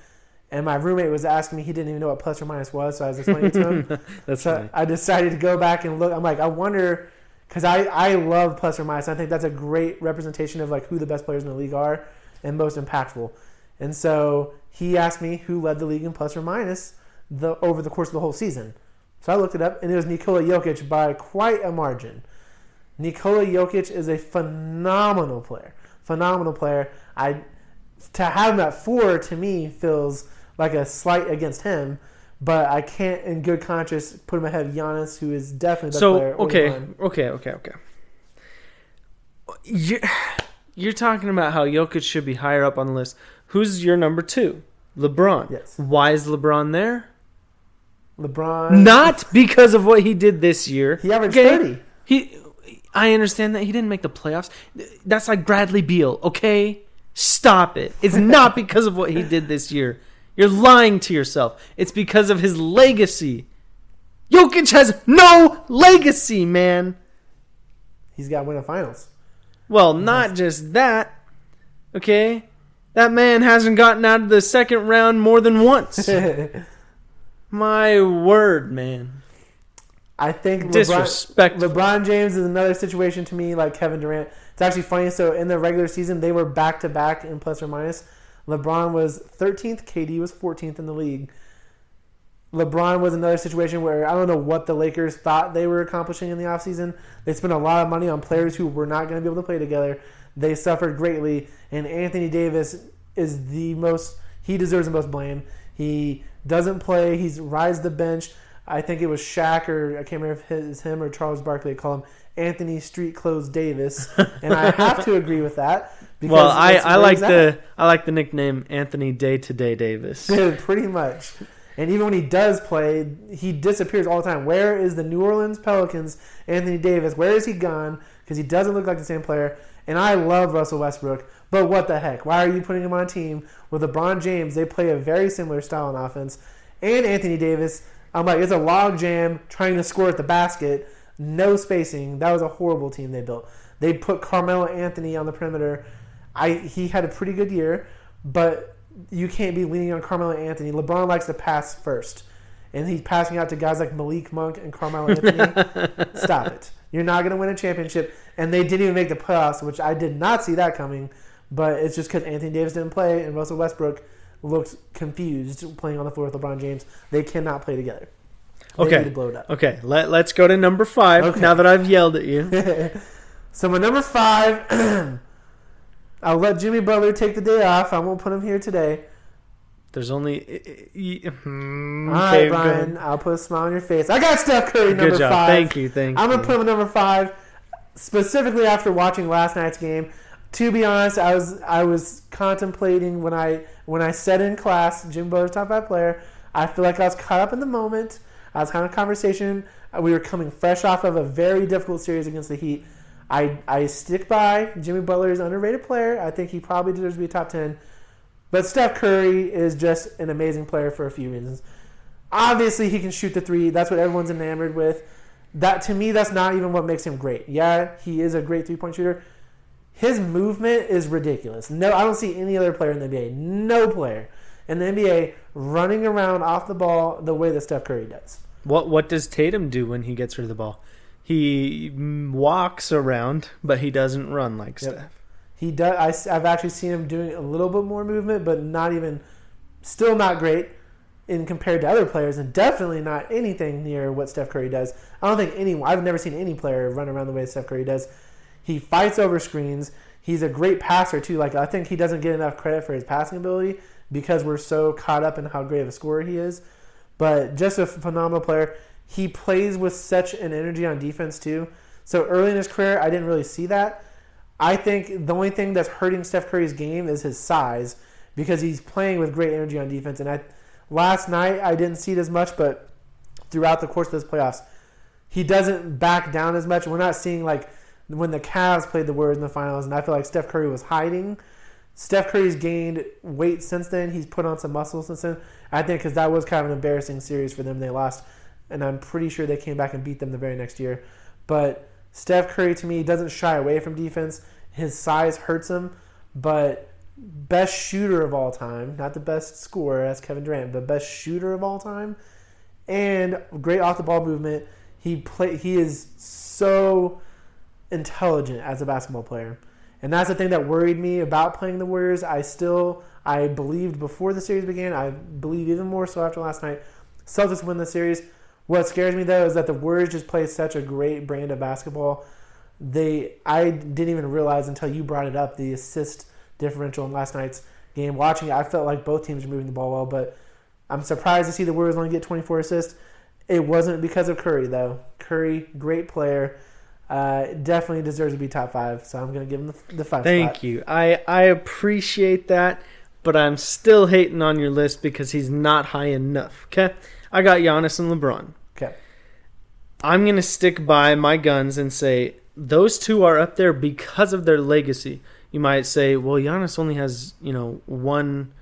and my roommate was asking me. He didn't even know what plus or minus was, so I was explaining to him. (laughs) That's so funny. I decided to go back and look. I'm like, I wonder, because I I love plus or minus. I think that's a great representation of like who the best players in the league are and most impactful. And so he asked me who led the league in plus or minus the over the course of the whole season. So I looked it up, and it was Nikola Jokic by quite a margin. Nikola Jokic is a phenomenal player. Phenomenal player. I to have him at four to me feels like a slight against him, but I can't, in good conscience, put him ahead of Giannis, who is definitely the So player. okay, okay, okay, okay. You're, you're talking about how Jokic should be higher up on the list. Who's your number two? LeBron. Yes. Why is LeBron there? LeBron. Not because of what he did this year. He averaged Okay? thirty. He, I understand that he didn't make the playoffs. That's like Bradley Beal. Okay, stop it. It's not (laughs) because of what he did this year. You're lying to yourself. It's because of his legacy. Jokic has no legacy, man. He's got to win a finals. Well, not just that. Okay, that man hasn't gotten out of the second round more than once. (laughs) (laughs) My word, man. I think LeBron, LeBron James is another situation to me like Kevin Durant. It's actually funny. So in the regular season, they were back to back in plus or minus. LeBron was 13th, KD was 14th in the league. LeBron was another situation where I don't know what the Lakers thought they were accomplishing in the offseason. They spent a lot of money on players who were not going to be able to play together. They suffered greatly, and Anthony Davis is the most, he deserves the most blame. He doesn't play, he's rides the bench. I think it was Shaq or I can't remember if it's him or Charles Barkley call him Anthony Street Clothes Davis, (laughs) and I have to agree with that. Because Well, I, I like the I like the nickname Anthony Day to Day Davis. (laughs) pretty much. And even when he does play, he disappears all the time. Where is the New Orleans Pelicans Anthony Davis? Where is he gone? Because he doesn't look like the same player. And I love Russell Westbrook, but what the heck? Why are you putting him on a team with LeBron James? They play a very similar style on offense, and Anthony Davis. I'm like, it's a log jam trying to score at the basket, no spacing. That was a horrible team they built. They put Carmelo Anthony on the perimeter. I he had a pretty good year, but you can't be leaning on Carmelo Anthony. LeBron likes to pass first, and he's passing out to guys like Malik Monk and Carmelo (laughs) Anthony. Stop it! You're not going to win a championship, and they didn't even make the playoffs, which I did not see that coming. But it's just because Anthony Davis didn't play and Russell Westbrook looked confused playing on the floor with LeBron James. They cannot play together. They Okay. need to blow it up. Okay, let, let's go to number five Okay. now that I've yelled at you. (laughs) So my number five, (clears throat) I'll let Jimmy Butler take the day off. I won't put him here today. There's only. Hmm, All right, okay, Bryan. I'll put a smile on your face. I got Steph Curry number Good job. five. Thank you. Thank I'm you. gonna put him at number five, specifically after watching last night's game. To be honest, I was I was contemplating when I when I said in class Jim Butler's top five player. I feel like I was caught up in the moment. I was having a conversation. We were coming fresh off of a very difficult series against the Heat. I I stick by Jimmy Butler is an underrated player. I think he probably deserves to be top ten. But Steph Curry is just an amazing player for a few reasons. Obviously, he can shoot the three. That's what everyone's enamored with. That to me, that's not even what makes him great. Yeah, he is a great three point shooter. His movement is ridiculous. No, I don't see any other player in the NBA. No player in the NBA running around off the ball the way that Steph Curry does. What What does Tatum do when he gets rid of the ball? He walks around, but he doesn't run like Yep. Steph. He does. I, have actually seen him doing a little bit more movement, but not even, still not great in compared to other players, and definitely not anything near what Steph Curry does. I don't think anyone. I've never seen any player run around the way Steph Curry does. He fights over screens. He's a great passer too. Like I think he doesn't get enough credit for his passing ability because we're so caught up in how great of a scorer he is. But just a phenomenal player. He plays with such an energy on defense too. So early in his career, I didn't really see that. I think the only thing that's hurting Steph Curry's game is his size because he's playing with great energy on defense. And I, last night I didn't see it as much, but throughout the course of this playoffs, he doesn't back down as much. We're not seeing like when the Cavs played the Warriors in the finals, and I feel like Steph Curry was hiding. Steph Curry's gained weight since then. He's put on some muscle since then. I think because that was kind of an embarrassing series for them. They lost, and I'm pretty sure they came back and beat them the very next year. But Steph Curry to me doesn't shy away from defense. His size hurts him, but best shooter of all time, not the best scorer as Kevin Durant, but best shooter of all time, and great off the ball movement. He play he is so intelligent as a basketball player. And that's the thing that worried me about playing the Warriors. I still I believed before the series began. I believe even more so after last night. Celtics win the series. What scares me though is that the Warriors just play such a great brand of basketball. They I didn't even realize until you brought it up the assist differential in last night's game. Watching it, I felt like both teams were moving the ball well, but I'm surprised to see the Warriors only get 24 assists. It wasn't because of Curry though. Curry, great player. Uh, definitely deserves to be top five. So I'm going to give him the, the five. Thank spot. you. I I appreciate that, but I'm still hating on your list because he's not high enough. Okay, I got Giannis and LeBron. I'm gonna stick by my guns and say those two are up there because of their legacy. You might say, well, Giannis only has you know one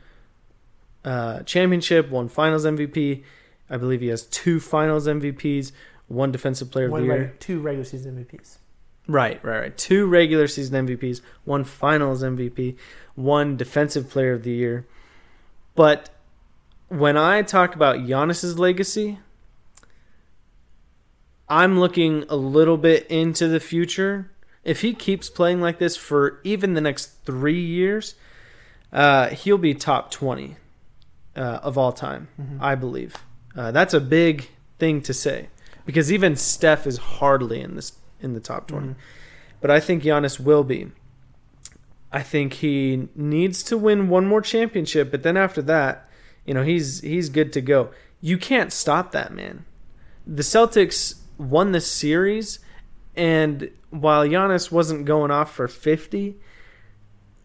uh, championship, one Finals MVP. I believe he has two Finals MVPs, one Defensive Player of the Year. reg- two regular season MVPs. Right, right, right. Two regular season MVPs, one Finals MVP, one Defensive Player of the Year. But when I talk about Giannis's legacy, I'm looking a little bit into the future. If he keeps playing like this for even the next three years, uh, he'll be top 20 uh, of all time, Mhm. I believe. Uh, that's a big thing to say because even Steph is hardly in this in the top 20 Mhm. but I think Giannis will be. I think he needs to win one more championship, but then after that, you know, he's he's good to go. You can't stop that man. The Celtics won the series, and while Giannis wasn't going off for fifty,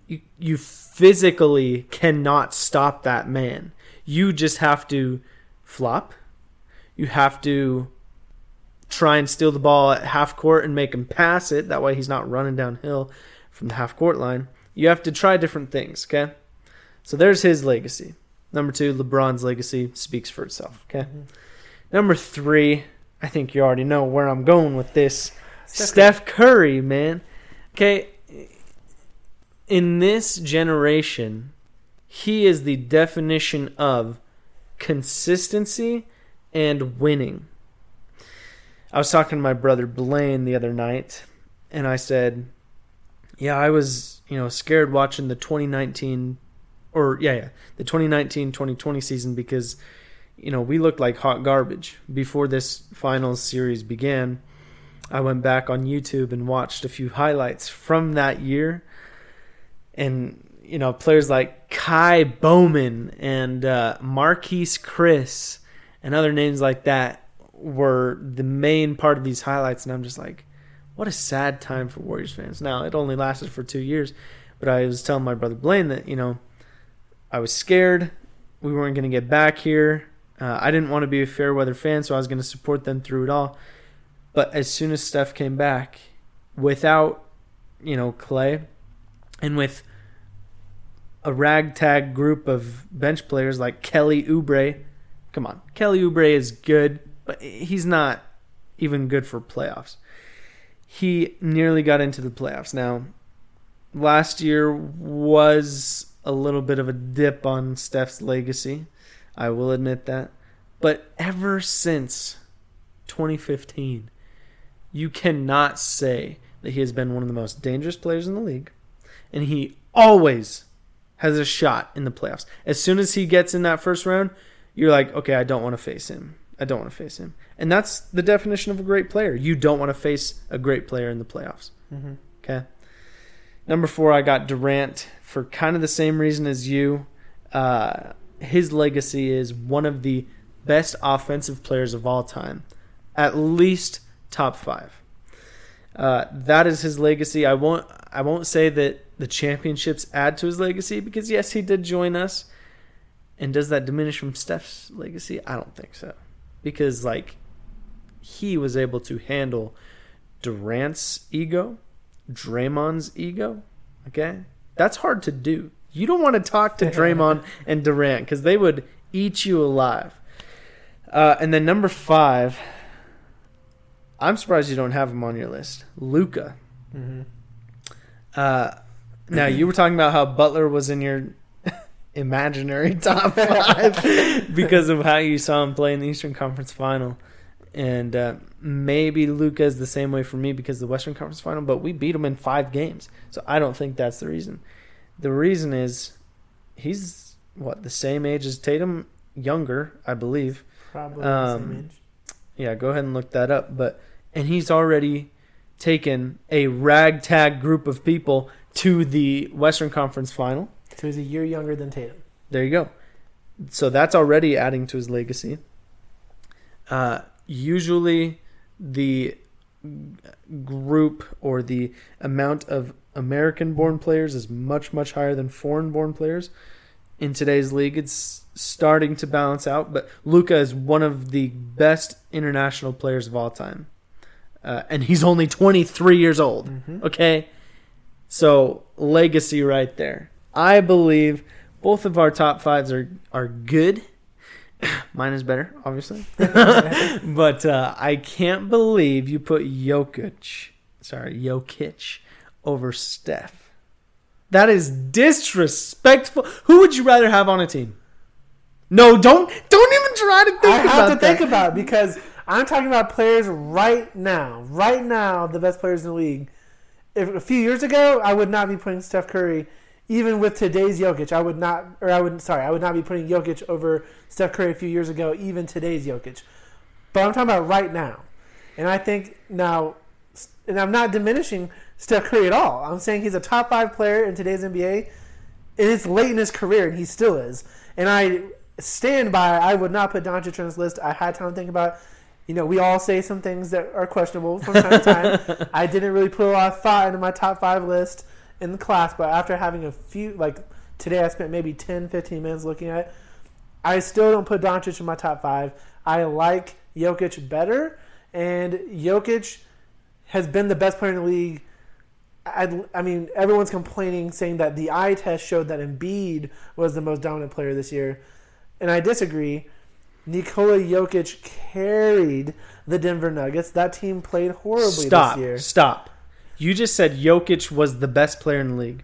you, you physically cannot stop that man. You just have to flop. You have to try and steal the ball at half court and make him pass it. That way he's not running downhill from the half court line. You have to try different things, okay? So there's his legacy. Number two, LeBron's legacy speaks for itself, okay? Mhm. Number three, I think you already know where I'm going with this. Steph Steph Curry, man. Okay, in this generation, he is the definition of consistency and winning. I was talking to my brother Blaine the other night, and I said, "Yeah, I was, you know, scared watching the 2019 or yeah, yeah, the 2019-2020 season because you know, we looked like hot garbage before this finals series began. I went back on YouTube and watched a few highlights from that year. And, you know, players like Ky Bowman and uh, Marquese Chriss and other names like that were the main part of these highlights. And I'm just like, what a sad time for Warriors fans. Now, it only lasted for two years, but I was telling my brother Blaine that, you know, I was scared we weren't going to get back here. Uh, I didn't want to be a fair weather fan, so I was going to support them through it all. But as soon as Steph came back, without you know Clay, and with a ragtag group of bench players like Kelly Oubre, come on, Kelly Oubre is good, but he's not even good for playoffs. He nearly got into the playoffs. Now, last year was a little bit of a dip on Steph's legacy. I will admit that. But ever since 2015, you cannot say that he has been one of the most dangerous players in the league. And he always has a shot in the playoffs. As soon as he gets in that first round, you're like, okay, I don't want to face him. I don't want to face him. And that's the definition of a great player. You don't want to face a great player in the playoffs. Mhm. Okay. Number four, I got Durant for kind of the same reason as you. Uh, his legacy is one of the best offensive players of all time, at least top five. Uh, that is his legacy. I won't. I won't say that the championships add to his legacy because yes, he did join us. And does that diminish from Steph's legacy? I don't think so, because like he was able to handle Durant's ego, Draymond's ego. Okay, that's hard to do. You don't want to talk to Draymond (laughs) and Durant because they would eat you alive. Uh, and then number five, I'm surprised you don't have him on your list, Luka. Mm-hmm. Uh, now you were talking about how Butler was in your (laughs) imaginary (laughs) top five because of how you saw him play in the Eastern Conference Final, and uh, maybe Luka is the same way for me because of the Western Conference Final. But we beat him in five games, so I don't think that's the reason. The reason is he's what the same age as Tatum, younger, I believe. Probably Um, the same age. Yeah, go ahead and look that up. But and he's already taken a ragtag group of people to the Western Conference Final. So he's a year younger than Tatum. There you go. So that's already adding to his legacy. Uh, usually, the group or the amount of American-born players is much much higher than foreign-born players. In today's league, it's starting to balance out, but Luka is one of the best international players of all time, uh, and he's only 23 years old. Mm-hmm. Okay. So legacy right there. I believe both of our top fives are are good. (coughs) Mine is better, obviously. (laughs) (laughs) but uh, I can't believe you put Jokic, sorry, Jokic over Steph. That is disrespectful. Who would you rather have on a team? No, don't don't even try to think I about have to that. think about it because I'm talking about players right now. Right now, the best players in the league. If a few years ago, I would not be putting Steph Curry, even with today's Jokic. I would not, or I would, sorry, I would not be putting Jokic over Steph Curry a few years ago, even today's Jokic. But I'm talking about right now, and I think now, and I'm not diminishing Steph Curry at all. I'm saying he's a top five player in today's NBA. And it's late in his career, and he still is. And I stand by. I would not put Doncic on this list. I had time to think about. You know, we all say some things that are questionable from time to time. (laughs) I didn't really put a lot of thought into my top five list in the class, but after having a few, like today, I spent maybe 10, 15 minutes looking at it. I still don't put Doncic in my top five. I like Jokic better, and Jokic has been the best player in the league. I, I mean, everyone's complaining, saying that the eye test showed that Embiid was the most dominant player this year, and I disagree. Nikola Jokic carried the Denver Nuggets. That team played horribly Stop. this year. Stop. You just said Jokic was the best player in the league.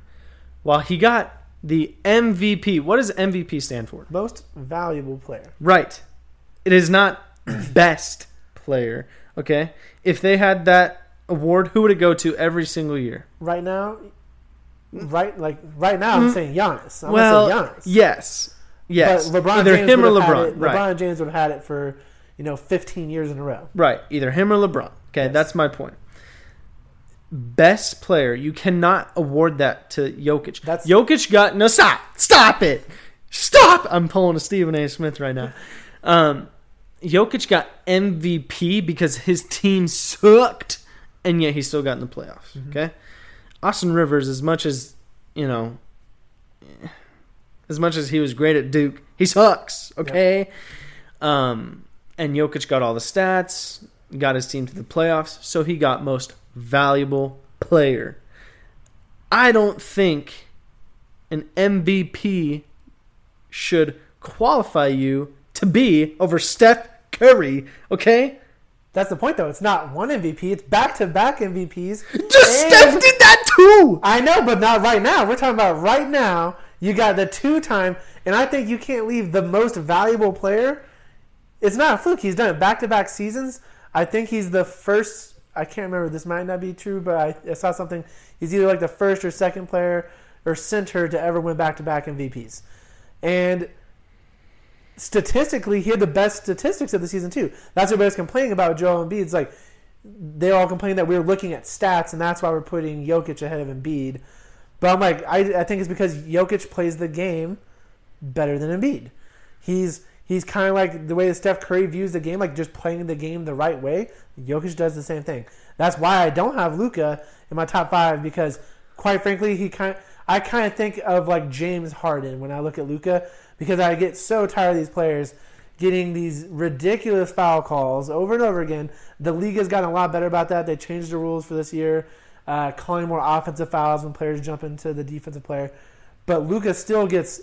While he got the MVP. What does MVP stand for? Most valuable player. Right. It is not (clears throat) best player. Okay. If they had that award, who would it go to every single year? Right now, right like right now, I'm saying Giannis. I'm well, gonna say Giannis. yes. Yes. But LeBron Either James him or LeBron. Right. LeBron James would have had it for you know 15 years in a row. Right. Either him or LeBron. Okay, Yes. that's my point. Best player, you cannot award that to Jokic. That's- Jokic got no stop. Stop it. Stop. I'm pulling a Stephen A. Smith right now. (laughs) Um, Jokic got MVP because his team sucked, and yet he still got in the playoffs. Mm-hmm. Okay, Austin Rivers, as much as you know, as much as he was great at Duke, he sucks. Okay, um, and Jokic got all the stats, got his team to the playoffs, so he got most valuable player. I don't think an MVP should qualify you to be over Steph Curry, okay? That's the point, though. It's not one MVP; it's back-to-back MVPs. Just And- Steph did that too. I know, but not right now. We're talking about right now. You got the two-time, and I think you can't leave the most valuable player. It's not a fluke. He's done it back-to-back seasons. I think he's the first. I can't remember. This might not be true, but I, I saw something. He's either like the first or second player or center to ever win back-to-back MVPs, and statistically, he had the best statistics of the season too. That's what everybody's complaining about Joel Embiid. It's like they all complain that we're looking at stats, and that's why we're putting Jokic ahead of Embiid. But I'm like, I, I think it's because Jokic plays the game better than Embiid. He's He's kind of like the way that Steph Curry views the game, like just playing the game the right way. Jokic does the same thing. That's why I don't have Luka in my top five because, quite frankly, he kind. I kind of think of like James Harden when I look at Luka because I get so tired of these players getting these ridiculous foul calls over and over again. The league has gotten a lot better about that. They changed the rules for this year, uh, calling more offensive fouls when players jump into the defensive player. But Luka still gets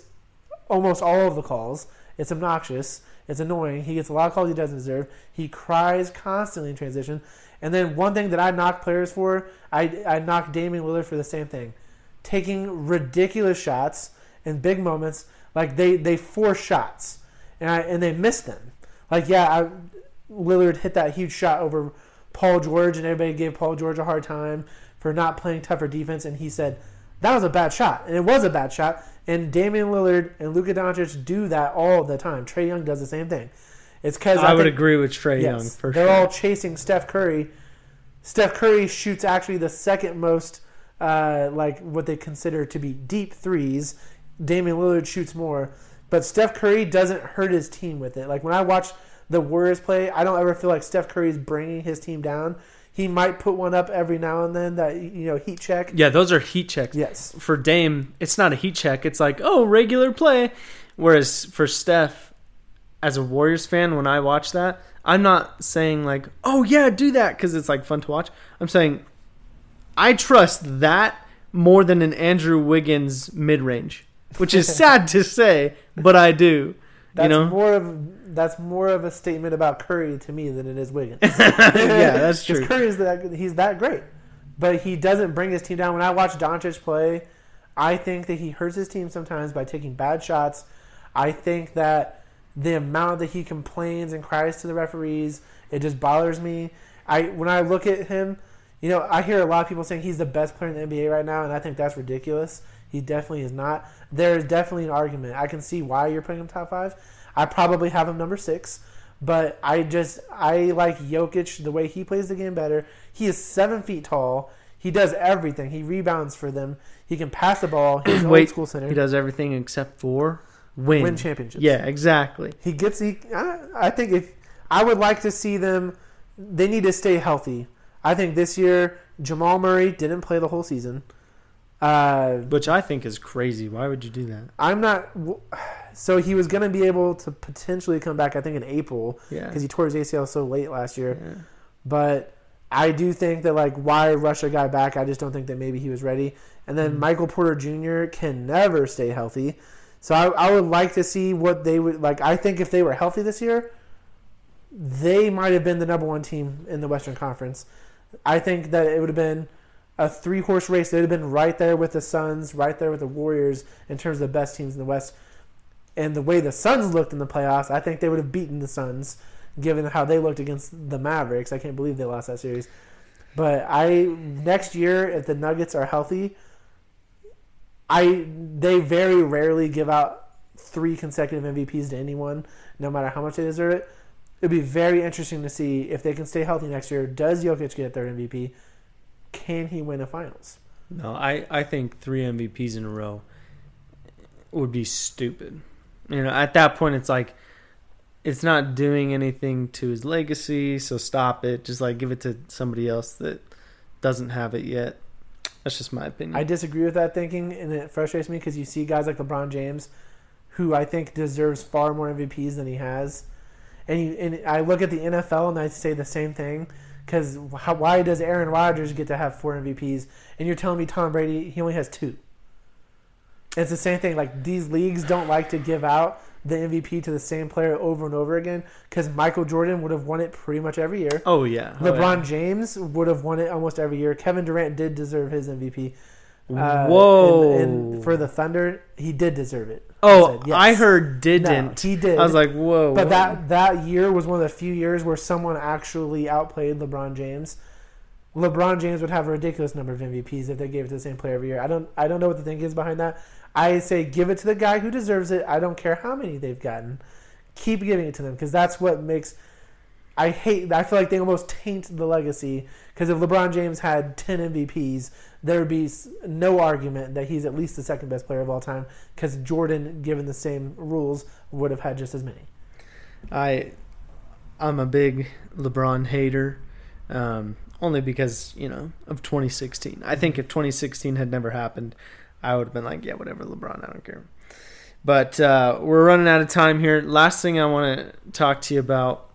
almost all of the calls. It's obnoxious. It's annoying. He gets a lot of calls he doesn't deserve. He cries constantly in transition. And then one thing that I knock players for, I, I knock Damian Lillard for the same thing. Taking ridiculous shots in big moments. Like they, they force shots and I, and they miss them. Like yeah, I, Lillard hit that huge shot over Paul George, and everybody gave Paul George a hard time for not playing tougher defense, and he said that was a bad shot, and it was a bad shot. And Damian Lillard and Luka Doncic do that all the time. Trae Young does the same thing. It's because I, I, would think, agree with Trae yes, Young for they're sure. all chasing Steph Curry. Steph Curry shoots actually the second most, uh, like what they consider to be deep threes. Damian Lillard shoots more, but Steph Curry doesn't hurt his team with it. Like when I watch the Warriors play, I don't ever feel like Steph Curry is bringing his team down. He might put one up every now and then that you know heat check. Yeah, those are heat checks. Yes. For Dame, it's not a heat check. It's like oh regular play. Whereas for Steph, as a Warriors fan, when I watch that, I'm not saying like oh yeah do that because it's like fun to watch. I'm saying I trust that more than an Andrew Wiggins mid range, which is sad to say, but I do. That's you know? more of that's more of a statement about Curry to me than it is Wiggins. (laughs) yeah, that's (laughs) true. Curry is that he's that great, but he doesn't bring his team down. When I watch Doncic play, I think that he hurts his team sometimes by taking bad shots. I think that the amount that he complains and cries to the referees, it just bothers me. I when I look at him, you know, I hear a lot of people saying he's the best player in the NBA right now, and I think that's ridiculous. He definitely is not. There is definitely an argument. I can see why you're putting him top five. I probably have him number six, but I just I like Jokic the way he plays the game better. He is seven feet tall. He does everything. He rebounds for them. He can pass the ball. He's an (clears throat) old school center. He does everything except for win. Win championships. Yeah, exactly. He gets. He. I, I think if I would like to see them, they need to stay healthy. I think this year Jamal Murray didn't play the whole season. Uh, Which I think is crazy. Why would you do that? I'm not. So he was going to be able to potentially come back, I think, in April. Yeah. Because he tore his ACL so late last year. Yeah. But I do think that, like, why rush a guy back? I just don't think that maybe he was ready. And then mm-hmm. Michael Porter Jr. can never stay healthy. So I, I would like to see what they would like. I think if they were healthy this year, they might have been the number one team in the Western Conference. I think that it would have been a three horse race. They'd have been right there with the Suns, right there with the Warriors in terms of the best teams in the West. And the way the Suns looked in the playoffs, I think they would have beaten the Suns, given how they looked against the Mavericks. I can't believe they lost that series. But I next year, if the Nuggets are healthy, I they very rarely give out three consecutive MVPs to anyone, no matter how much they deserve it. It'd be very interesting to see if they can stay healthy next year. Does Jokic get their MVP? Can he win a finals? No, I, I think three MVPs in a row would be stupid. You know, at that point, it's like it's not doing anything to his legacy, so stop it. Just like give it to somebody else that doesn't have it yet. That's just my opinion. I disagree with that thinking, and it frustrates me because you see guys like LeBron James, who I think deserves far more MVPs than he has, and you, and I look at the NFL and I say the same thing because why does Aaron Rodgers get to have four MVPs and you're telling me Tom Brady he only has two? It's the same thing. Like these leagues don't like to give out the MVP to the same player over and over again because Michael Jordan would have won it pretty much every year. Oh yeah, oh, LeBron yeah. James would have won it almost every year. Kevin Durant did deserve his MVP. Uh, Whoa! And, and, for the Thunder, he did deserve it. Oh, I, said, yes. I heard didn't. No, he did. I was like, whoa. But whoa. that that year was one of the few years where someone actually outplayed LeBron James. LeBron James would have a ridiculous number of MVPs if they gave it to the same player every year. I don't I don't know what the thing is behind that. I say give it to the guy who deserves it. I don't care how many they've gotten. Keep giving it to them because that's what makes. I hate. I feel like they almost taint the legacy because if LeBron James had ten MVPs, there would be no argument that he's at least the second best player of all time because Jordan, given the same rules, would have had just as many. I I'm a big LeBron hater, um, only because you know of 2016. I think if 2016 had never happened, I would have been like, yeah, whatever, LeBron, I don't care. But uh, we're running out of time here. Last thing I want to talk to you about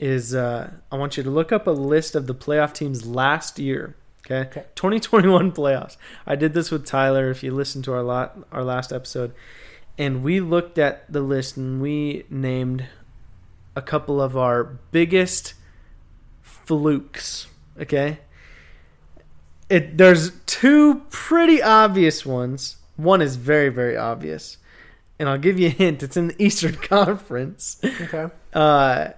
is uh, I want you to look up a list of the playoff teams last year. Okay? Okay. 2021 (laughs) playoffs. I did this with Tyler. If you listened to our lot, our last episode, and we looked at the list and we named a couple of our biggest flukes. Okay. It there's two pretty obvious ones. One is very very obvious, and I'll give you a hint. It's in the (laughs) Eastern Conference. Okay. Uh,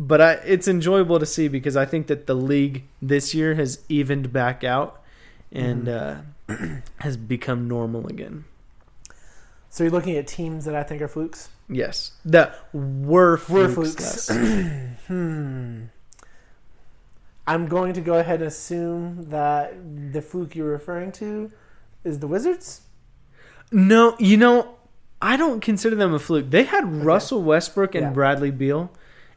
but I, it's enjoyable to see because I think that the league this year has evened back out and uh, (clears throat) has become normal again. So you're looking at teams that I think are flukes. Yes, that were Were flukes. flukes. (clears throat) hmm. I'm going to go ahead and assume that the fluke you're referring to is the Wizards. no, you know, I don't consider them a fluke. They had Russell Westbrook and Yeah. Bradley Beal,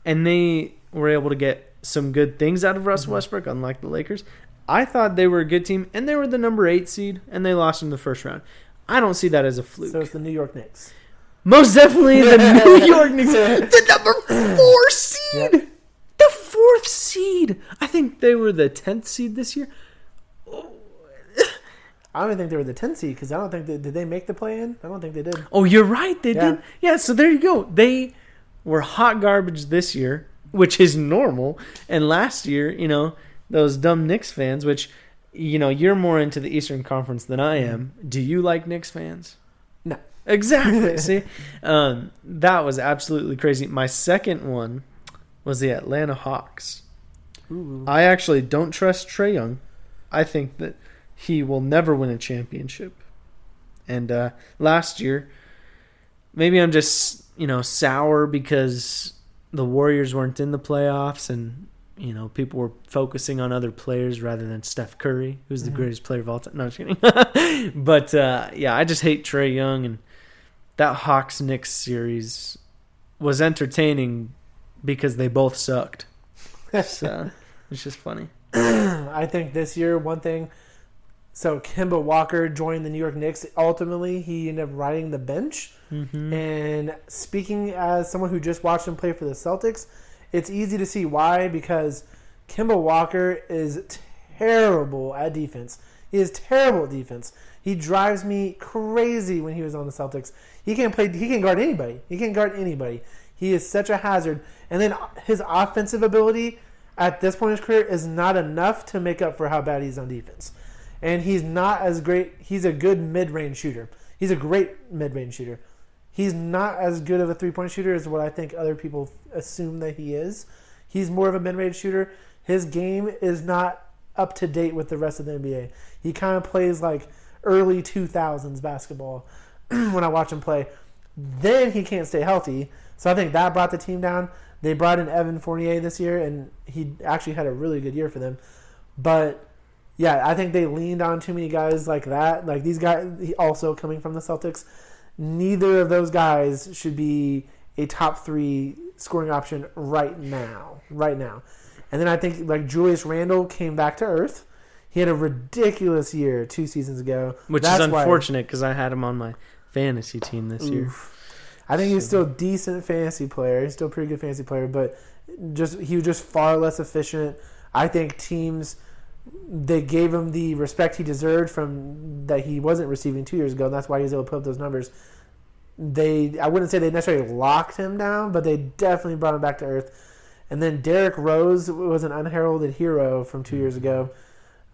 and they were able to get some good things out of Russell Mhm. Westbrook, unlike the Lakers. I thought they were a good team, and they were the number eight seed, and they lost in the first round. I don't see that as a fluke. So it's the New York Knicks. Most definitely the (laughs) New York (laughs) Knicks, the number four seed, Yep. the fourth seed. I think they were the tenth seed this year. I don't think they were the 10th seed because I don't think they did they make the play in. I don't think they did. Oh, you're right. They Yeah. did. Yeah. So there you go. They were hot garbage this year, which is normal. And last year, you know, those dumb Knicks fans, which, you know, you're more into the Eastern Conference than I am. Do you like Knicks fans? No. Exactly. (laughs) See, um, that was absolutely crazy. My second one was the Atlanta Hawks. Ooh. I actually don't trust Trae Young. I think that he will never win a championship. And uh, last year, maybe I'm just you know sour because the Warriors weren't in the playoffs, and you know people were focusing on other players rather than Steph Curry, who's the Mhm. greatest player of all time. No, I'm just kidding. (laughs) but uh, yeah, I just hate Trae Young, and that Hawks Knicks series was entertaining because they both sucked. (laughs) So it's just funny. (clears throat) I think this year, one thing. So Kemba Walker joined the New York Knicks. Ultimately, he ended up riding the bench. Mm-hmm. And speaking as someone who just watched him play for the Celtics, it's easy to see why because Kemba Walker is terrible at defense. He is terrible at defense. He drives me crazy when he was on the Celtics. He can't play. He can't guard anybody. He can't guard anybody. He is such a hazard. And then his offensive ability at this point in his career is not enough to make up for how bad he's on defense. And he's not as great. He's a good mid-range shooter. He's a great mid-range shooter. He's not as good of a three-point shooter as what I think other people assume that he is. He's more of a mid-range shooter. His game is not up to date with the rest of the NBA. He kind of plays like early 2000s basketball (clears throat) when I watch him play. Then he can't stay healthy. So I think that brought the team down. They brought in Evan Fournier this year, and he actually had a really good year for them. But yeah, I think they leaned on too many guys like that. Like these guys, also coming from the Celtics, neither of those guys should be a top three scoring option right now. Right now. And then I think like Julius Randle came back to earth. He had a ridiculous year two seasons ago. Which That's is unfortunate because I had him on my fantasy team this year. I think he's still a decent fantasy player. He's still a pretty good fantasy player, but just he was just far less efficient. I think teams they gave him the respect he deserved from that he wasn't receiving two years ago, and that's why he was able to put up those numbers. They I wouldn't say they necessarily locked him down, but they definitely brought him back to earth. And then Derrick Rose was an unheralded hero from two years ago.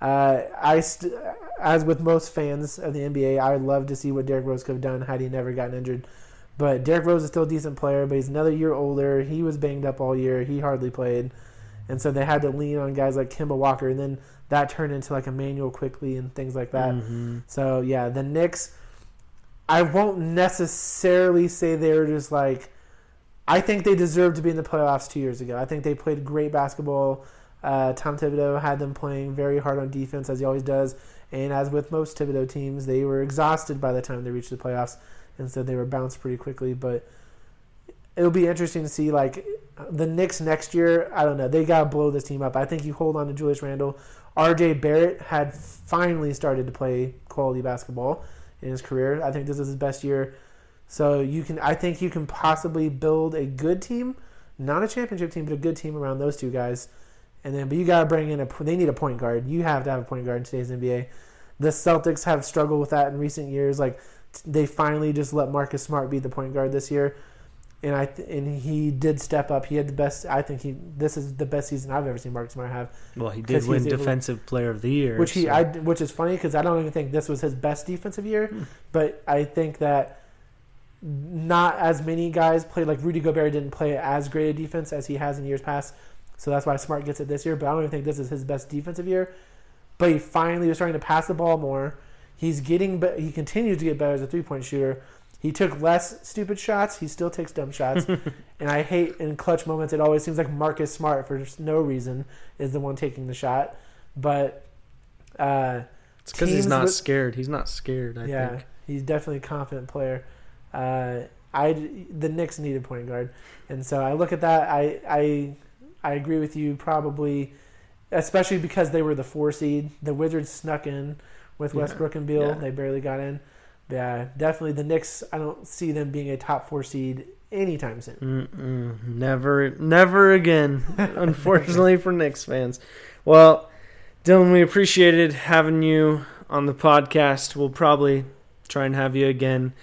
Uh, I, st- as with most fans of the NBA, I would love to see what Derrick Rose could have done had he never gotten injured. But Derrick Rose is still a decent player, but he's another year older. He was banged up all year. He hardly played, and so they had to lean on guys like Kemba Walker, and then that turned into like Immanuel Quickley and things like that. Mhm. So yeah, the Knicks. I won't necessarily say they're just like. I think they deserved to be in the playoffs two years ago. I think they played great basketball. Uh, Tom Thibodeau had them playing very hard on defense, as he always does. And as with most Thibodeau teams, they were exhausted by the time they reached the playoffs, and so they were bounced pretty quickly. But it'll be interesting to see like the Knicks next year. I don't know. They gotta blow this team up. I think you hold on to Julius Randle. R.J. Barrett had finally started to play quality basketball in his career. I think this is his best year. So you can, I think you can possibly build a good team, not a championship team, but a good team around those two guys. And then, but you got to bring in a. They need a point guard. You have to have a point guard in today's NBA. The Celtics have struggled with that in recent years. Like they finally just let Marcus Smart be the point guard this year, and I th- and he did step up. He had the best. I think he. This is the best season I've ever seen Marcus Smart have. Well, he did win able- Defensive Player of the Year, which he so- I which is funny because I don't even think this was his best defensive year, hmm. but I think that not as many guys played like Rudy Gobert didn't play as great a defense as he has in years past, so that's why Smart gets it this year. But I don't even think this is his best defensive year. But he finally was starting to pass the ball more. He's getting, be- he continues to get better as a three point shooter. He took less stupid shots. He still takes dumb shots, (laughs) and I hate in clutch moments. It always seems like Marcus Smart, for no reason, is the one taking the shot. But uh, It's because he's not with- scared. He's not scared. I yeah, think. he's definitely a confident player. Uh, I the Knicks need a point guard, and so I look at that. I I I agree with you probably, especially because they were the four seed. The Wizards snuck in with Yeah, Westbrook and Beal. yeah. They barely got in. Yeah, definitely the Knicks. I don't see them being a top four seed anytime soon. Mm-mm, never, never again. (laughs) unfortunately for Knicks fans. Well, Dylan, we appreciated having you on the podcast. We'll probably try and have you again,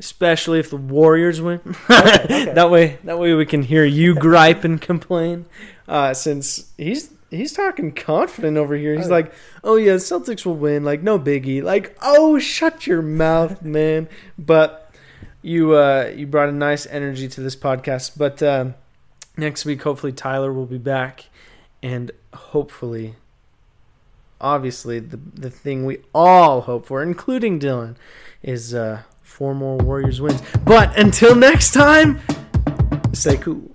especially if the Warriors win. (laughs) okay. that way, that way we can hear you (laughs) gripe and complain. Uh, since he's he's talking confident over here. He's Oh. like, "Oh yeah, Celtics will win. Like no biggie. Like oh, shut your mouth, (laughs) man." But you uh, you brought a nice energy to this podcast. But uh, next week, hopefully, Tyler will be back, and hopefully, obviously, the the thing we all hope for, including Dylan, is uh, four more Warriors wins. But until next time, stay cool.